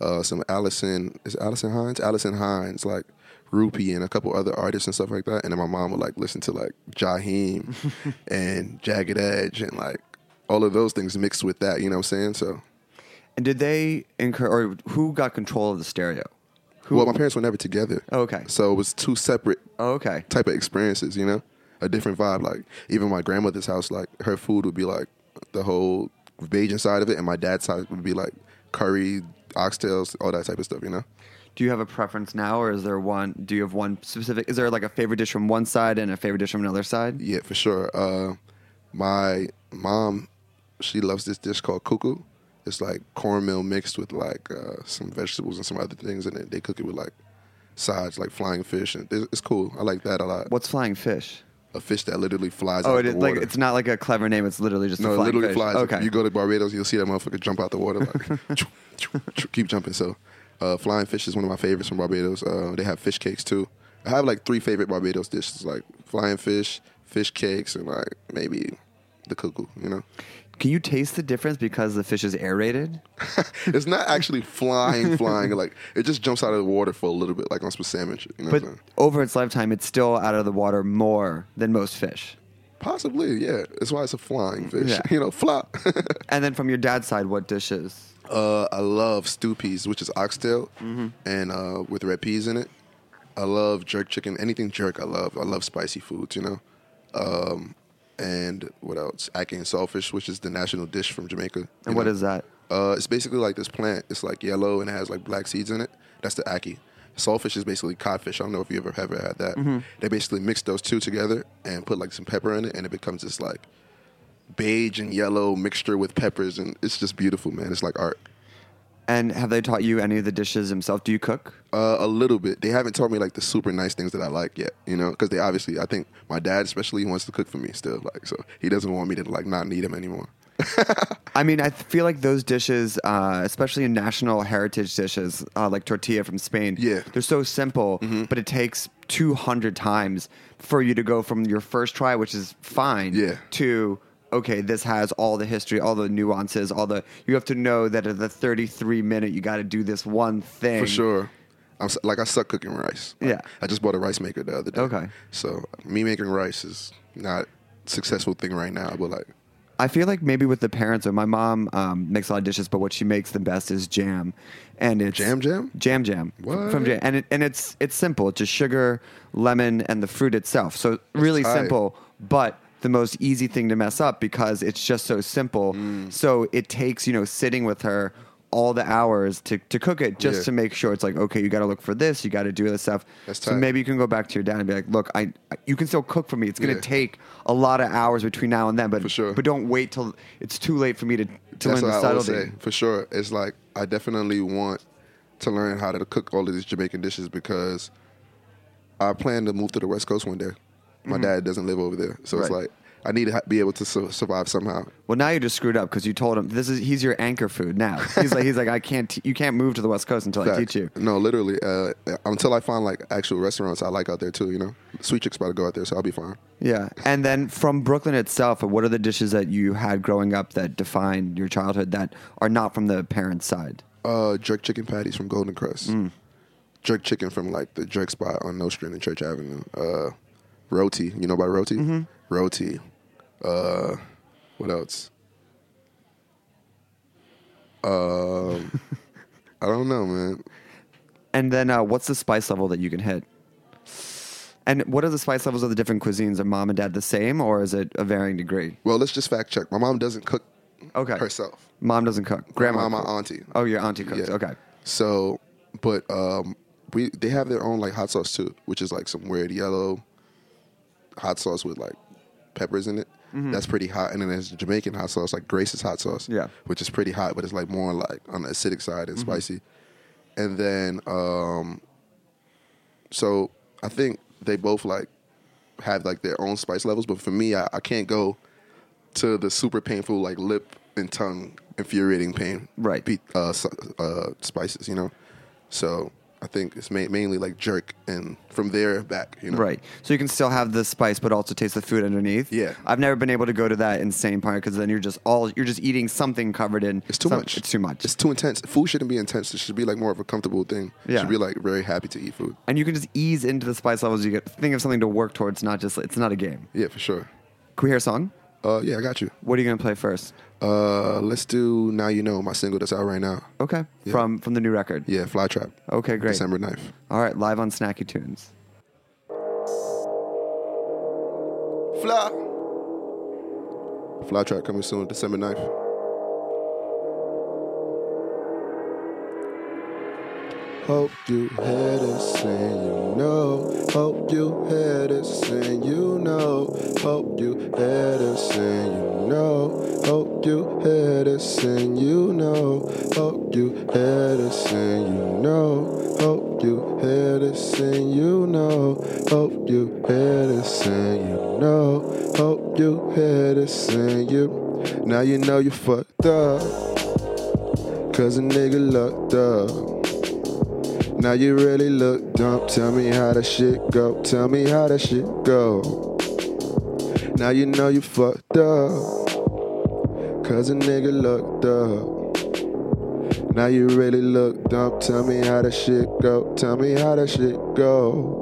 uh, some Allison is it Alison Hinds, Alison Hinds, like Rupee, and a couple other artists and stuff like that. And then my mom would like listen to like Jaheim and Jagged Edge and like all of those things mixed with that. You know what I'm saying? So And did they incur, or who got control of the stereo? Who, well, my parents were never together. Oh, okay. So it was two separate Oh, okay. type of experiences, you know? A different vibe. Like even my grandmother's house, like her food would be like the whole Bajan side of it, and my dad's side would be like curry, oxtails, all that type of stuff, you know? Do you have a preference now, or is there one? Do you have one specific? Is there like a favorite dish from one side and a favorite dish from another side? Yeah, for sure. Uh, my mom she loves this dish called cou-cou. It's like cornmeal mixed with like uh, some vegetables and some other things, and they cook it with like sides like flying fish, and it's, it's cool. I like that a lot. What's flying fish? a fish that literally flies Oh, out it the is like it's not like a clever name. It's literally just no, a it flying literally fish. flies. Okay. You go to Barbados, you'll see that motherfucker jump out the water like keep jumping. So, uh, flying fish is one of my favorites from Barbados. Uh, they have fish cakes too. I have like three favorite Barbados dishes, like flying fish, fish cakes, and like maybe the cou-cou. You know, Can you taste the difference because the fish is aerated? it's not actually flying, flying. Like it just jumps out of the water for a little bit, like on some salmon. shit, You know But over its lifetime, it's still out of the water more than most fish. Possibly, yeah. That's why it's a flying fish. Yeah. You know, flop. And then from your dad's side, what dishes? Uh, I love stew peas, which is oxtail, and uh, with red peas in it. I love jerk chicken. Anything jerk, I love. I love spicy foods, you know. Um, and what else? Ackee and saltfish, which is the national dish from Jamaica. And what is that? Uh, it's basically like this plant. It's like yellow and it has like black seeds in it. That's the ackee. Saltfish is basically codfish. I don't know if you ever ever had that. They basically mix those two together and put like some pepper in it, and it becomes this like beige and yellow mixture with peppers, and it's just beautiful, man. It's like art. And have they taught you any of the dishes themselves? Do you cook? Uh, a little bit. They haven't taught me like the super nice things that I like yet, you know, because they obviously, I think my dad especially wants to cook for me still, like, so he doesn't want me to like not need him anymore. I mean, I feel like those dishes, uh, especially in national heritage dishes, uh, like tortilla from Spain, Yeah. Mm-hmm. they're so simple, but it takes 200 times for you to go from your first try, which is fine, Yeah. to okay, this has all the history, all the nuances, all the. You have to know that at the 33 minute, you got to do this one thing For sure. I'm like I suck cooking rice. Like, Yeah. I just bought a rice maker the other day. Okay. So me making rice is not a successful thing right now, but like I feel like maybe with the parents, or my mom um, makes a lot of dishes, but what she makes the best is jam, and it's Jam jam? jam jam What? from jam, and it, and it's it's simple, it's just sugar, lemon, and the fruit itself. So really simple, but the most easy thing to mess up because it's just so simple. Mm. So it takes you know sitting with her all the hours to, to cook it just Yeah. to make sure it's like okay you got to look for this you got to do this stuff so maybe you can go back to your dad and be like look I, you can still cook for me it's going to Yeah. take a lot of hours between now and then but For sure. but don't wait till it's too late for me to, to that's learn the say. subtlety. For sure. It's like I definitely want to learn how to cook all of these Jamaican dishes because I plan to move to the West Coast one day. My dad doesn't live over there, so it's Mm-hmm. Like I need to ha- be able to su- survive somehow. Well, now you just screwed up because you told him this is he's your anchor food now. He's like he's like I can't t- you can't move to the West Coast until I teach you. No, literally. Uh, until I find like actual restaurants I like out there too. You know, Sweet Chick's about to go out there, so I'll be fine. Yeah, and then from Brooklyn itself, what are the dishes that you had growing up that defined your childhood that are not from the parents' side? Uh, jerk chicken patties from Golden Krust. Mm. Jerk chicken from like the jerk spot on Nostrand and Church Avenue. Uh, roti, you know about roti? Mm-hmm. Roti. Uh, what else? Um, I don't know, man. And then uh, what's the spice level that you can hit? And what are the spice levels of the different cuisines? Are mom and dad the same, or is it a varying degree? Well, let's just fact check. My mom doesn't cook Okay, herself. Mom doesn't cook. Grandma, my cooks. auntie. Oh, your auntie cooks. Yeah. Okay. So, but um, we they have their own like hot sauce too, which is like some weird yellow hot sauce with like peppers in it. That's pretty hot, and then there's Jamaican hot sauce, like Grace's hot sauce, Yeah. which is pretty hot, but it's like more like on the acidic side and spicy. And then, um, so I think they both like have like their own spice levels, but for me, I, I can't go to the super painful like lip and tongue infuriating pain Right. uh, uh, spices, you know. So I think it's ma- mainly like jerk, and from there back, you know. Right. So you can still have the spice, but also taste the food underneath. Yeah. I've never been able to go to that insane part because then you're just all you're just eating something covered in. It's too some- much. It's too much. It's too intense. Food shouldn't be intense. It should be like more of a comfortable thing. You Yeah. should be like very happy to eat food. and you can just ease into the spice levels. You get think of something to work towards, not just it's not a game. Yeah, for sure. Can we hear a song? Uh, yeah, I got you. What are you gonna play first? Uh, let's do now. You know my single that's out right now. Okay. Yeah. From from the new record. Yeah, Fly Trap. Okay, great. December 9th. All right, live on Snacky Tunes. Fly. Fly Trap coming soon, December 9th. Hope you hear this and you know. Hope you hear this and you know. Hope you hear this and you know. Hope you hear this and you know. Hope you hear this and you know. Hope you hear this and you know. Hope you hear this and you know. Hope you hear this and you. Now you know you fucked up. Cause a nigga looked up. Now you really look dumb. Tell me how that shit go. Tell me how that shit go. Now you know you fucked up. Cause a nigga looked up. Now you really look dumb. Tell me how that shit go. Tell me how that shit go.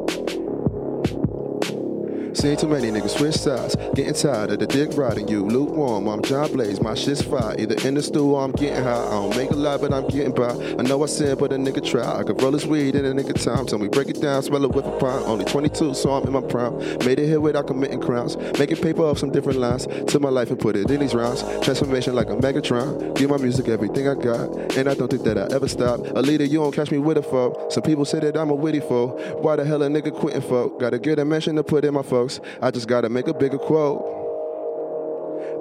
Seen too many niggas switch sides. Getting tired of the dick riding you. Lukewarm, I'm John Blaze. My shit's fire. Either in the stew or I'm getting high. I don't make a lot, but I'm getting by. I know I sin, but a nigga try. I could roll his weed in a nigga time. Tell me break it down, smell it with a prime. Only 22, so I'm in my prime. Made it here without committing crimes. Making paper off some different lines. Took my life and put it in these rhymes. Transformation like a Megatron. Give my music everything I got. And I don't think that I ever stop. A leader, you don't catch me with a foe. Some people say that I'm a witty foe. Why the hell a nigga quitting folk? Gotta get a mention to put in my folks. I just gotta make a bigger quote.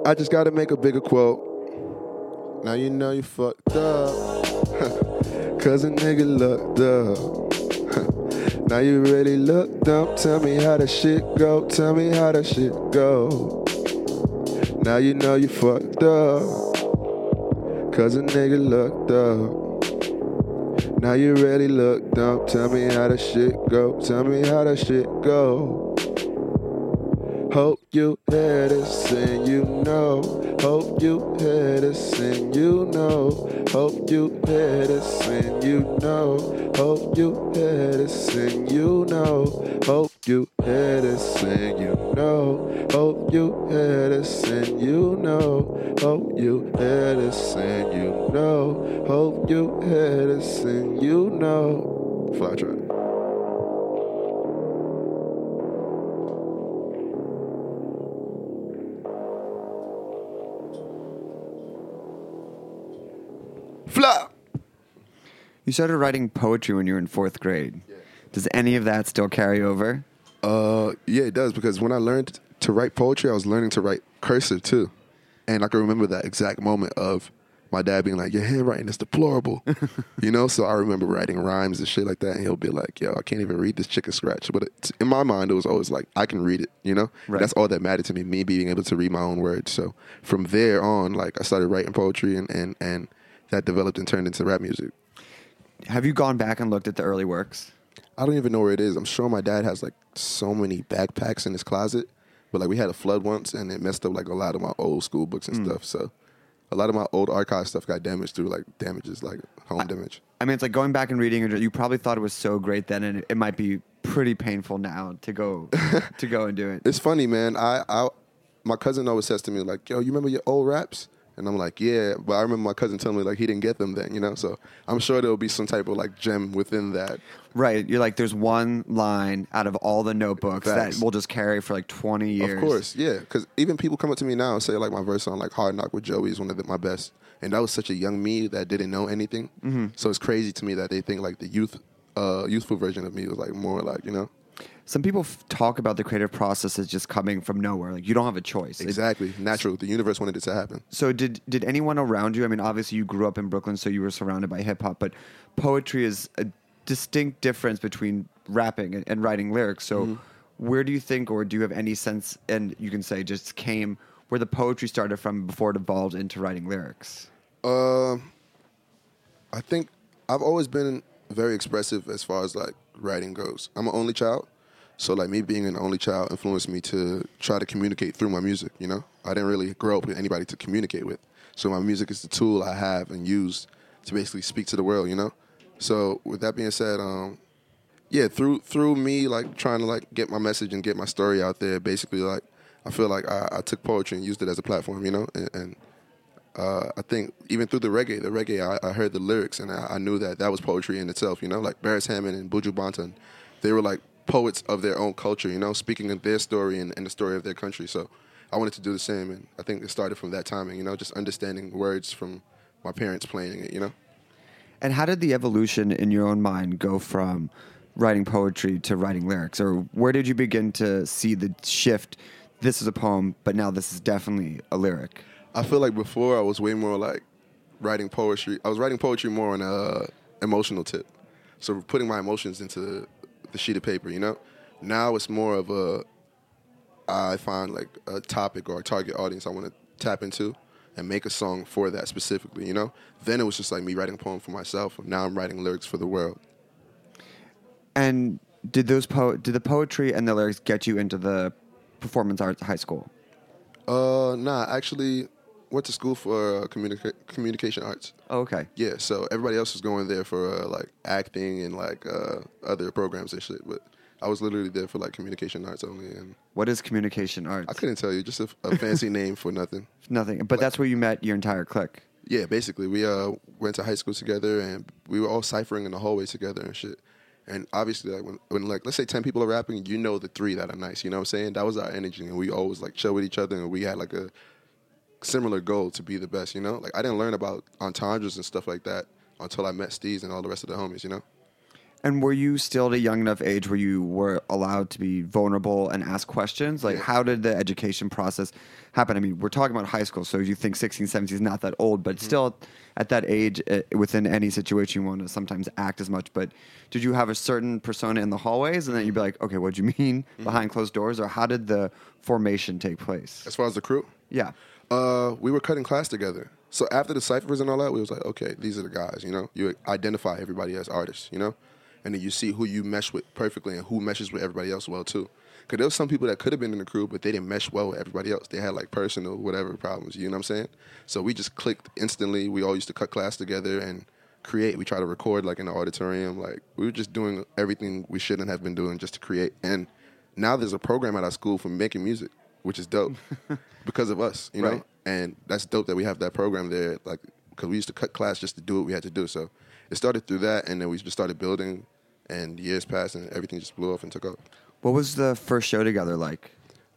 I just gotta make a bigger quote. Now you know you fucked up. Cause a nigga looked up. now you really looked up. Tell me how that shit go. Tell me how that shit go. Now you know you fucked up. Cause a nigga looked up. Now you really looked up. Tell me how that shit go. Tell me how that shit go. Hope you hear this and you know. Hope you hear this and you know. Hope you hear this and you know. Hope you hear this and you know. Hope you hear this and you know. Hope you hear this and you know. Hope you hear this and you know. Hope you hear this and you know. Fly track. Fly. You started writing poetry when you were in fourth grade. Does any of that still carry over? Uh, yeah, it does because when I learned to write poetry, I was learning to write cursive too, and I can remember that exact moment of my dad being like, "Your handwriting is deplorable," you know. So I remember writing rhymes and shit like that, and he'll be like, "Yo, I can't even read this chicken scratch." But it, in my mind, it was always like, "I can read it," you know. Right. That's all that mattered to me, me being able to read my own words. So from there on, like I started writing poetry, and and and that developed and turned into rap music. Have you gone back and looked at the early works? I don't even know where it is. I'm sure my dad has like so many backpacks in his closet, but like we had a flood once and it messed up like a lot of my old school books and hmm. stuff. So a lot of my old archive stuff got damaged through like damages, like home damage. I mean, it's like going back and reading. You probably thought it was so great then, and it, it might be pretty painful now to go to go and do it. It's funny, man. I, I my cousin always says to me like, "Yo, you remember your old raps?" And I'm like, "Yeah," but I remember my cousin telling me like he didn't get them then, you know. So I'm sure there'll be some type of like gem within that. Right. You're like, there's one line out of all the notebooks Facts. that will just carry for like 20 years. Of course, yeah. Because even people come up to me now and say like my verse on like Hard Knock with Joey is one of the, my best, and that was such a young me that didn't know anything. Mm-hmm. So it's crazy to me that they think like the youth, uh, youthful version of me was like more like you know Some people f- talk about the creative process as just coming from nowhere. Like you don't have a choice. It- exactly natural. The universe wanted it to happen. so did did anyone around you? I mean, obviously you grew up in Brooklyn, so you were surrounded by hip hop, but poetry is a distinct difference between rapping and, and writing lyrics. So Mm-hmm. where do you think, or do you have any sense? And you can say just came where the poetry started from before it evolved into writing lyrics. Um, I think I've always been very expressive as far as like writing goes. I'm an only child, so like me being an only child influenced me to try to communicate through my music. You know, I didn't really grow up with anybody to communicate with, so my music is the tool I have and use to basically speak to the world. You know, so with that being said, um, yeah, through through me like trying to like get my message and get my story out there, basically like I feel like I, I took poetry and used it as a platform. You know, and, and uh, I think even through the reggae, the reggae, I, I heard the lyrics and I, I knew that that was poetry in itself. You know, like Beres Hammond and Buju Banton, they were like poets of their own culture. You know, speaking of their story and, and the story of their country. So I wanted to do the same, and I think it started from that timing. You know, just understanding words from my parents playing it. You know, And how did the evolution in your own mind go from writing poetry to writing lyrics? Or where did you begin to see the shift? This is a poem, but now this is definitely a lyric. I feel like before I was way more like writing poetry. I was writing poetry more on a emotional tip, so putting my emotions into the sheet of paper. You know, now it's more of a I find like a topic or a target audience I want to tap into and make a song for that specifically. You know, then it was just like me writing a poem for myself. Now I'm writing lyrics for the world. And did those po- did the poetry and the lyrics get you into the performance arts high school? Uh, nah, actually went to school for uh, communica- communication arts. Oh, okay. Yeah, so everybody else was going there for uh, like acting and like uh, other programs and shit, but I was literally there for like communication arts only, and What is communication arts? I couldn't tell you, just a, a fancy name for nothing. Nothing. But that's where you met your entire clique. Yeah, basically, we uh went to high school together, and we were all ciphering in the hallways together and shit. And obviously, like when, when like let's say ten people are rapping, you know the three that are nice. You know what I'm saying? That was our energy, and we always like chill with each other, and we had like a similar goal to be the best. You know, like I didn't learn about entendres and stuff like that until I met Steez and all the rest of the homies. You know. And were you still at a young enough age where you were allowed to be vulnerable and ask questions? Like, Yeah. how did the education process happen? I mean, we're talking about high school, so you think 16, 17 is not that old, but still at that age, uh, within any situation, you want to sometimes act as much. But did you have a certain persona in the hallways, and then you'd be like, okay, what'd you mean behind closed doors? Or how did the formation take place? As far as the crew, Yeah. Uh, we were cutting class together. So after the ciphers and all that, we was like, okay, these are the guys. You know, you identify everybody as artists. You know, and then you see who you mesh with perfectly and who meshes with everybody else well too. Because there was some people that could have been in the crew, but they didn't mesh well with everybody else. They had like personal whatever problems. You know what I'm saying? So we just clicked instantly. We all used to cut class together and create. We try to record like in the auditorium. Like we were just doing everything we shouldn't have been doing just to create. And now there's a program at our school for making music, which is dope because of us, you know. Right. And that's dope that we have that program there, like because we used to cut class just to do what we had to do. So it started through that, and then we just started building, and years passed, and everything just blew off and took off. What was the first show together like?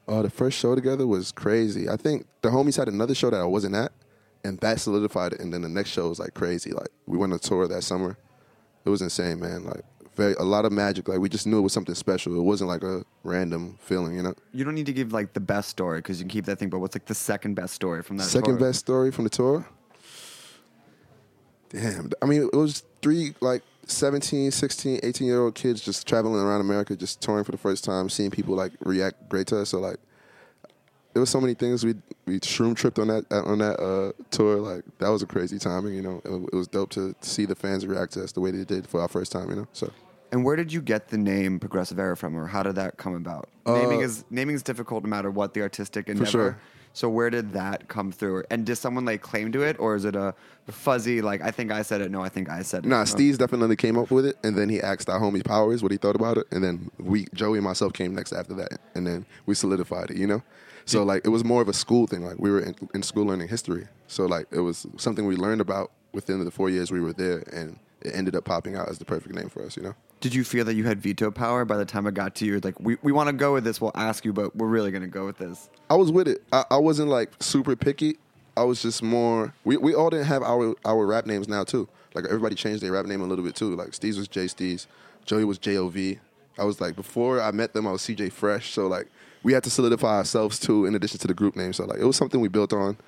Uh, the first show together was crazy. I think the homies had another show that I wasn't at, and that solidified it. And then the next show was like crazy. Like we went on tour that summer. It was insane, man. Like very a lot of magic. Like we just knew it was something special. It wasn't like a random feeling, you know. You don't need to give like the best story because you can keep that thing, but what's like the second best story from that Second tour? best story from the tour. Damn. I mean, it was three like 17, 16, 18 year old kids just traveling around America, just touring for the first time, seeing people like react great to us. So like, there was so many things we we shroom tripped on that on that uh, tour. Like that was a crazy timing. You know, it, it was dope to see the fans react to us the way they did for our first time. You know, so. And where did you get the name Progressive Era from, or how did that come about? naming is naming is difficult no matter what the artistic endeavor. Uh, sure. So where did that come through? And does someone like claim to it, or is it a fuzzy like I think I said it? No, I think I said it. Nah, Oh. Steez definitely came up with it, and then he asked our homie Powers what he thought about it, and then we, Joey and myself, came next after that, and then we solidified it. You know, so like it was more of a school thing. Like we were in, in school learning history, so like it was something we learned about within the four years we were there, and it ended up popping out as the perfect name for us. You know. Did you feel that you had veto power by the time it got to you? Like we, we want to go with this. We'll ask you, but we're really going to go with this. I was with it. I, I wasn't like super picky. I was just more. We, we all didn't have our our rap names now too. Like everybody changed their rap name a little bit too. Like Steez was J Steez, Joey was J O V. I was like before I met them, I was CJ Fresh. So like we had to solidify ourselves too, in addition to the group name. So like it was something we built on.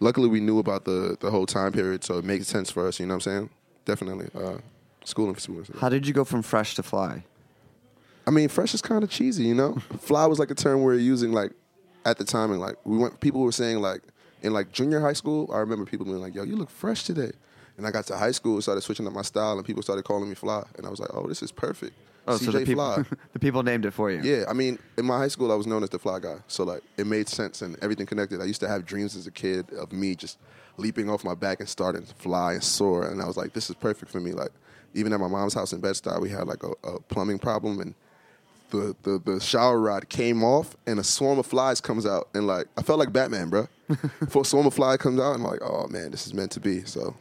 Luckily, we knew about the the whole time period, so it makes sense for us. You know what I'm saying? Definitely. Uh, school influence. How did you go from fresh to fly? I mean, fresh is kind of cheesy, you know. Fly was like a term we were using like at the time, and like we went. People were saying like in like junior high school. I remember people being like, "Yo, you look fresh today." And I got to high school, started switching up my style, and people started calling me Fly, and I was like, "Oh, this is perfect." Oh, CJ so the people Fly. the people named it for you. Yeah, I mean, in my high school, I was known as the fly guy, so like it made sense and everything connected. I used to have dreams as a kid of me just leaping off my back and starting to fly and soar, and I was like, this is perfect for me. Like even at my mom's house in Bed Stuy, we had like a, a plumbing problem, and the, the the shower rod came off, and a swarm of flies comes out, and like I felt like Batman, bro. For a swarm of fly comes out, I'm like, oh man, this is meant to be. So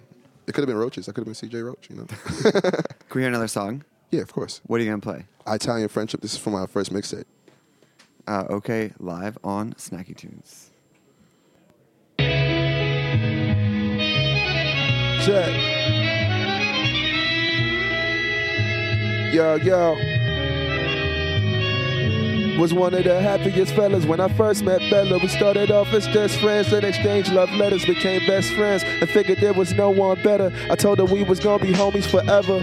it could have been roaches. I could have been CJ Roach, you know. Can we hear another song? yeah, of course. What are you going to play? Italian friendship. This is from my first mixtape. Uh, okay, live on Snacky Tunes. Check. Yo, yo. Was one of the happiest fellas when I first met Bella. We started off as just friends, then exchanged love letters, became best friends, and figured there was no one better. I told her we was gonna be homies forever.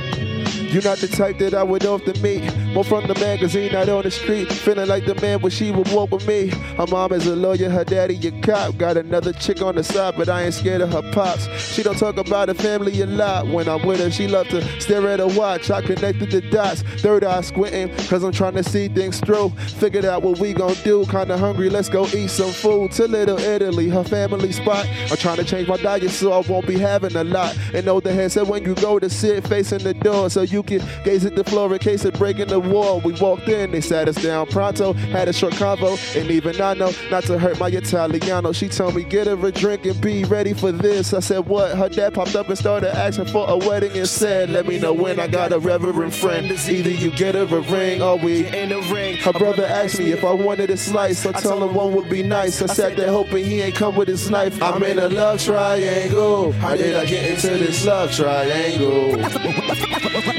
You're not the type that I would often meet. More from the magazine, not on the street. Feeling like the man when she would walk with me. Her mom is a lawyer, her daddy a cop. Got another chick on the side, but I ain't scared of her pops. She don't talk about her family a lot. When I'm with her, she love to stare at her watch. I connected the dots, third eye squinting, cause I'm trying to see things through. Figured out what we gon' do. Kinda hungry, let's go eat some food. To Little Italy, her family spot. I'm trying to change my diet so I won't be having a lot. And know the head said when you go to sit facing the door so you can gaze at the floor in case of breaking the wall. We walked in, they sat us down pronto, had a short convo, and even I know not to hurt my Italiano. She told me get her a drink and be ready for this. I said what? Her dad popped up and started asking for a wedding and said, let me know when I got a reverend friend. It's Either you get her a ring or we In the ring, her brother asked me if I wanted a slice. I told him one would be nice. I sat there hoping he ain't come with his knife. I'm in a love triangle. How did I get into this love triangle?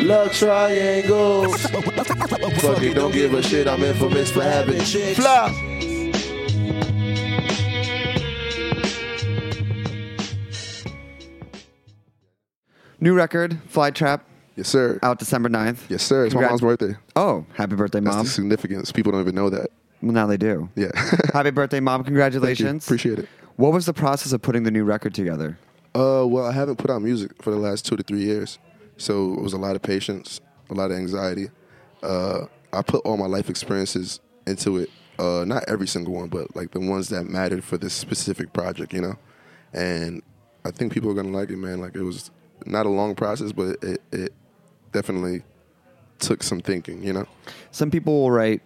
Love triangle. Fuck it, don't give a shit. I'm infamous for having chicks. Flop. New record, Fly Trap, Yes, sir. out December 9th. Yes, sir. It's my mom's birthday. Oh, happy birthday, That's mom. the significance. People don't even know that. Well, now they do. Yeah. happy birthday, mom. Thank you. Congratulations. Appreciate it. What was the process of putting the new record together? Uh, well, I haven't put out music for the last two to three years, so it was a lot of patience, a lot of anxiety. Uh, I put all my life experiences into it. Uh, not every single one, but like the ones that mattered for this specific project, you know. And I think people are gonna like it, man. Like it was not a long process, but it, it definitely took some thinking, you know. Some people will write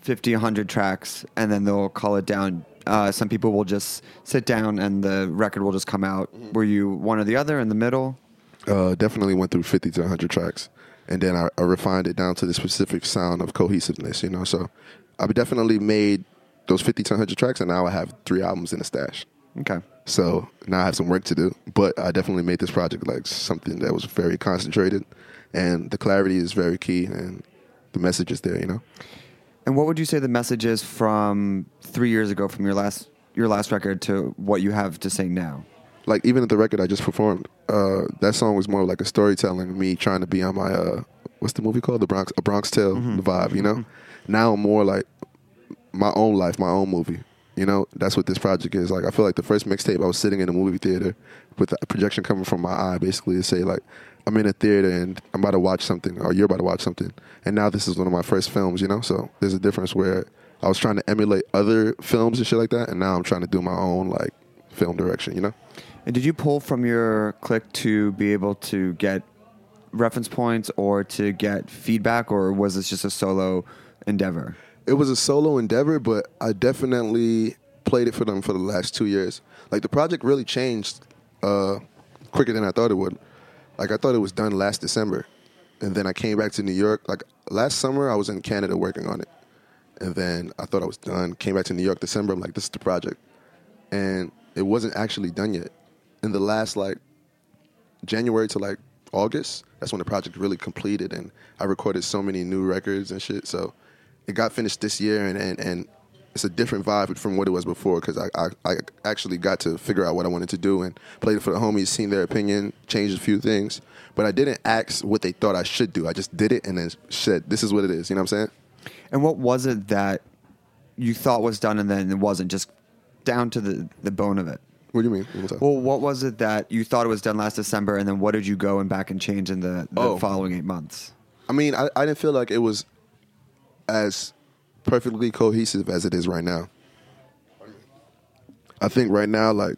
50, 100 tracks and then they'll call it down. Uh, some people will just sit down and the record will just come out. Mm-hmm. Were you one or the other in the middle? uh, definitely went through 50 to 100 tracks and then I, I refined it down to the specific sound of cohesiveness you know so i definitely made those 50 to 100 tracks and now i have three albums in the stash Okay. so now i have some work to do but i definitely made this project like something that was very concentrated and the clarity is very key and the message is there you know And what would you say the message is from three years ago from your last your last record to what you have to say now? Like even at the record I just performed, uh, that song was more like a storytelling, me trying to be on my uh, what's the movie called, the Bronx, a Bronx Tale vibe, you know. Now I'm more like my own life, my own movie. You know, that's what this project is. Like I feel like the first mixtape, I was sitting in a movie theater with the projection coming from my eye, basically to say like I'm in a theater and I'm about to watch something, or you're about to watch something. And now this is one of my first films, you know. So there's a difference where I was trying to emulate other films and shit like that, and now I'm trying to do my own like film direction, you know. And did you pull from your clique to be able to get reference points or to get feedback, or was this just a solo endeavor? it was a solo endeavor, but I definitely played it for them for the last two years. Like the project really changed uh, quicker than I thought it would. Like I thought it was done last December, and then I came back to New York. Like last summer, I was in Canada working on it, and then I thought I was done. Came back to New York December. I'm like, this is the project, and it wasn't actually done yet. In the last like January to like August, that's when the project really completed, and I recorded so many new records and shit. So it got finished this year, and and, and it's a different vibe from what it was before because I, I I actually got to figure out what I wanted to do and played it for the homies, seen their opinion, changed a few things, but I didn't ask what they thought I should do. I just did it and then said, "This is what it is." You know what I'm saying? And what was it that you thought was done and then it wasn't, just down to the, the bone of it? What do you mean? One more time. Well, what was it that you thought it was done last December, and then what did you go and back and change in the, the Oh. following eight months? I mean, I, I didn't feel like it was as perfectly cohesive as it is right now. I think right now, like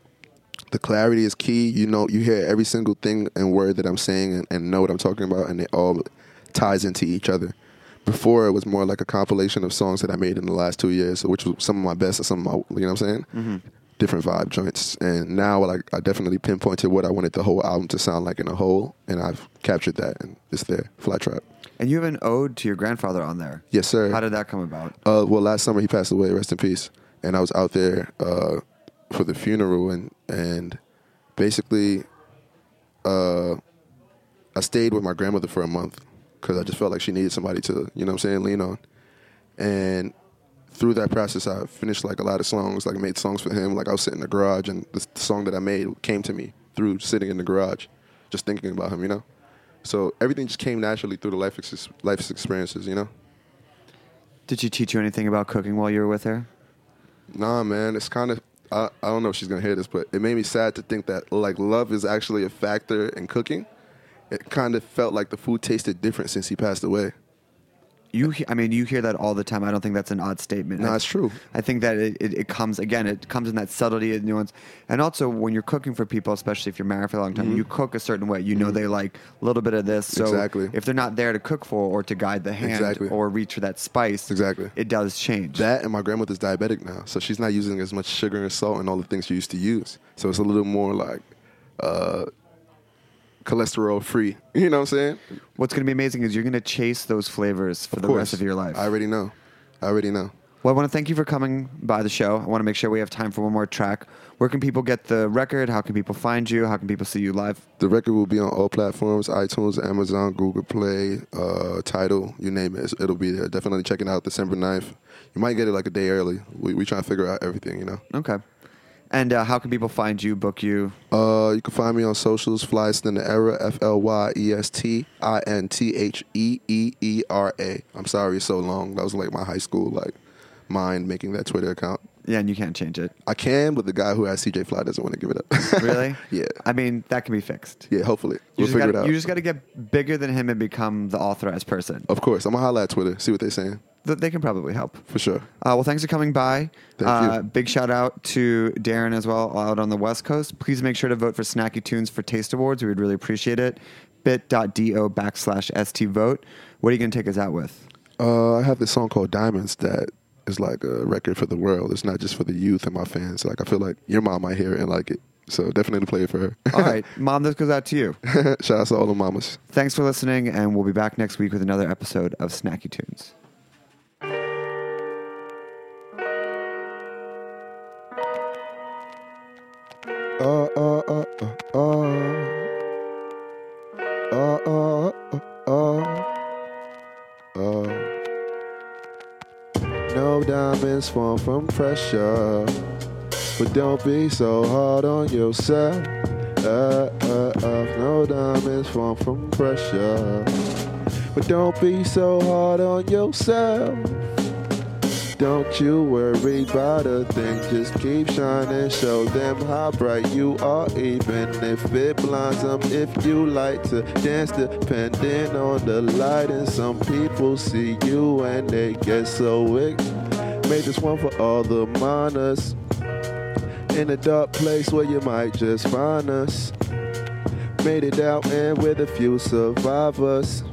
the clarity is key. You know, you hear every single thing and word that I'm saying and, and know what I'm talking about, and it all ties into each other. Before it was more like a compilation of songs that I made in the last two years, which was some of my best and some of my, you know what I'm saying? Mm-hmm. Different vibe joints. And now, like, I definitely pinpointed what I wanted the whole album to sound like in a whole, and I've captured that, and it's there. Fly Trap. And you have an ode to your grandfather on there. Yes, sir. How did that come about? Uh, well, last summer he passed away. Rest in peace. And I was out there uh, for the funeral, and and basically, uh, I stayed with my grandmother for a month because I just felt like she needed somebody to, you know I'm saying, lean on. And through that process, I finished like a lot of songs, like I made songs for him. Like I was sitting in the garage, and the, song that I made came to me through sitting in the garage, just thinking about him, you know. So everything just came naturally through the life ex- life experiences, you know. Did she teach you anything about cooking while you were with her? Nah, man, it's kind of. I, I don't know if she's gonna hear this, but it made me sad to think that like love is actually a factor in cooking. It kind of felt like the food tasted different since he passed away. You, he- I mean, you hear that all the time. I don't think that's an odd statement. No, I- it's true. I think that it, it, it comes again. It comes in that subtlety and nuance, and also when you're cooking for people, especially if you're married for a long time, you cook a certain way. You know they like a little bit of this. So Mm-hmm. Exactly. if they're not there to cook for or to guide the hand Exactly. or reach for that spice, Exactly. it does change. That and my grandmother's diabetic now, so she's not using as much sugar and salt and all the things she used to use. So it's a little more like uh, cholesterol free. You know what I'm saying? What's going to be amazing is you're going to chase those flavors for Of the course. rest of your life. I already know. I already know. Well, I want to thank you for coming by the show. I want to make sure we have time for one more track. Where can people get the record? How can people find you? How can people see you live? The record will be on all platforms: iTunes, Amazon, Google Play, uh, Tidal, you name it. It'll be there. Definitely check it out December 9th. You might get it like a day early. We we trying to figure out everything, you know. Okay. And uh, how can people find you, book you? Uh, you can find me on socials, Flyest in the Era, F L Y E S T I N T H E E E R A. I'm sorry it's so long. That was like my high school like mind making that Twitter account. Yeah, and you can't change it. I can, but the guy who has CJ Fly doesn't want to give it up. Really? yeah. I mean, that can be fixed. Yeah, hopefully. You We'll just figure gotta, it out. You just got to get bigger than him and become the authorized person. of course. I'm going to holla at Twitter, see what they're saying. Th- They can probably help. For sure. Uh, well, thanks for coming by. Thank uh, you. Big shout out to Darin as well out on the West Coast. Please make sure to vote for Snacky Tunes for Taste Awards. We would really appreciate it. bit.do backslash st vote. What are you going to take us out with? Uh, I have this song called Diamonds that is like a record for the world. It's not just for the youth and my fans. Like I feel like your mom might hear it and like it. So definitely play it for her. All right, Mom, this goes out to you. Shout out to all the mamas. Thanks for listening, and we'll be back next week with another episode of Snacky Tunes. Uh, uh, uh, uh, uh. Uh, uh, uh, uh. Uh. No diamonds fall from pressure, but don't be so hard on yourself. Uh, uh, uh. No diamonds fall from pressure, but don't be so hard on yourself. Don't you worry about a thing, just keep shining, show them how bright you are, even if it blinds them. If you like to dance, depending on the light, and some people see you and they get so wick. Made this one for all the minors in a dark place where you might just find us. Made it out and with a few survivors.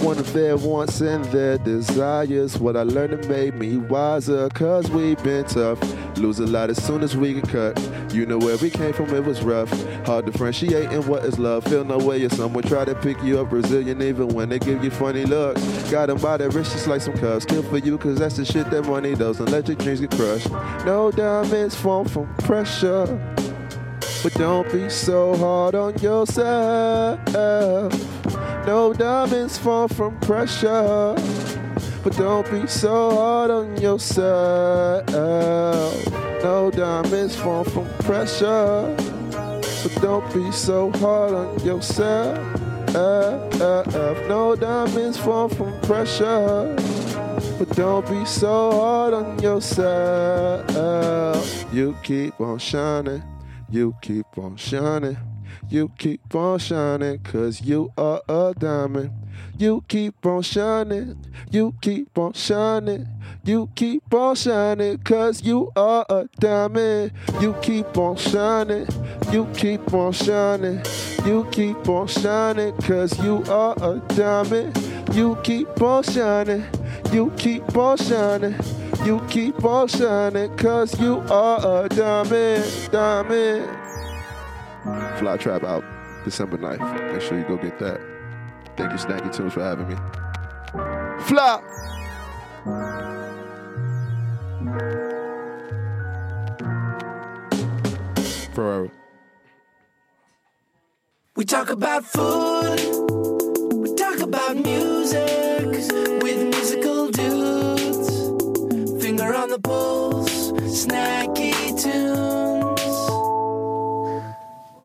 One of their wants and their desires. What I learned it made me wiser. Cause we've been tough. Lose a lot as soon as we get cut. You know where we came from, it was rough. Hard differentiating what is love. Feel no way if someone try to pick you up Brazilian, even when they give you funny looks. Got them by their wrists just like some cuffs. Kill for you, cause that's the shit that money does. Your dreams get crushed. No diamonds fall from pressure. But don't be so hard on yourself. No diamonds fall from pressure. But don't be so hard on yourself. No diamonds fall from pressure. But don't be so hard on yourself. No diamonds fall from pressure. But don't be so hard on yourself. You keep on shining. You keep on shining. You keep on shining. Cause you are a diamond. You keep on shining. You keep on shining. You keep on shining. Cause you are a diamond. You keep on shining. You keep on shining. You keep on shining. Cause you are a diamond. You keep on shining. You keep on shining. You keep on shining. Cause you are a diamond. Diamond. Fly Trap out December 9th. Make sure you go get that. Thank you, Snacky Tunes, for having me. Fly! Forever. We talk about food. We talk about music. with musical dudes. Finger on the pulse, snacky tunes.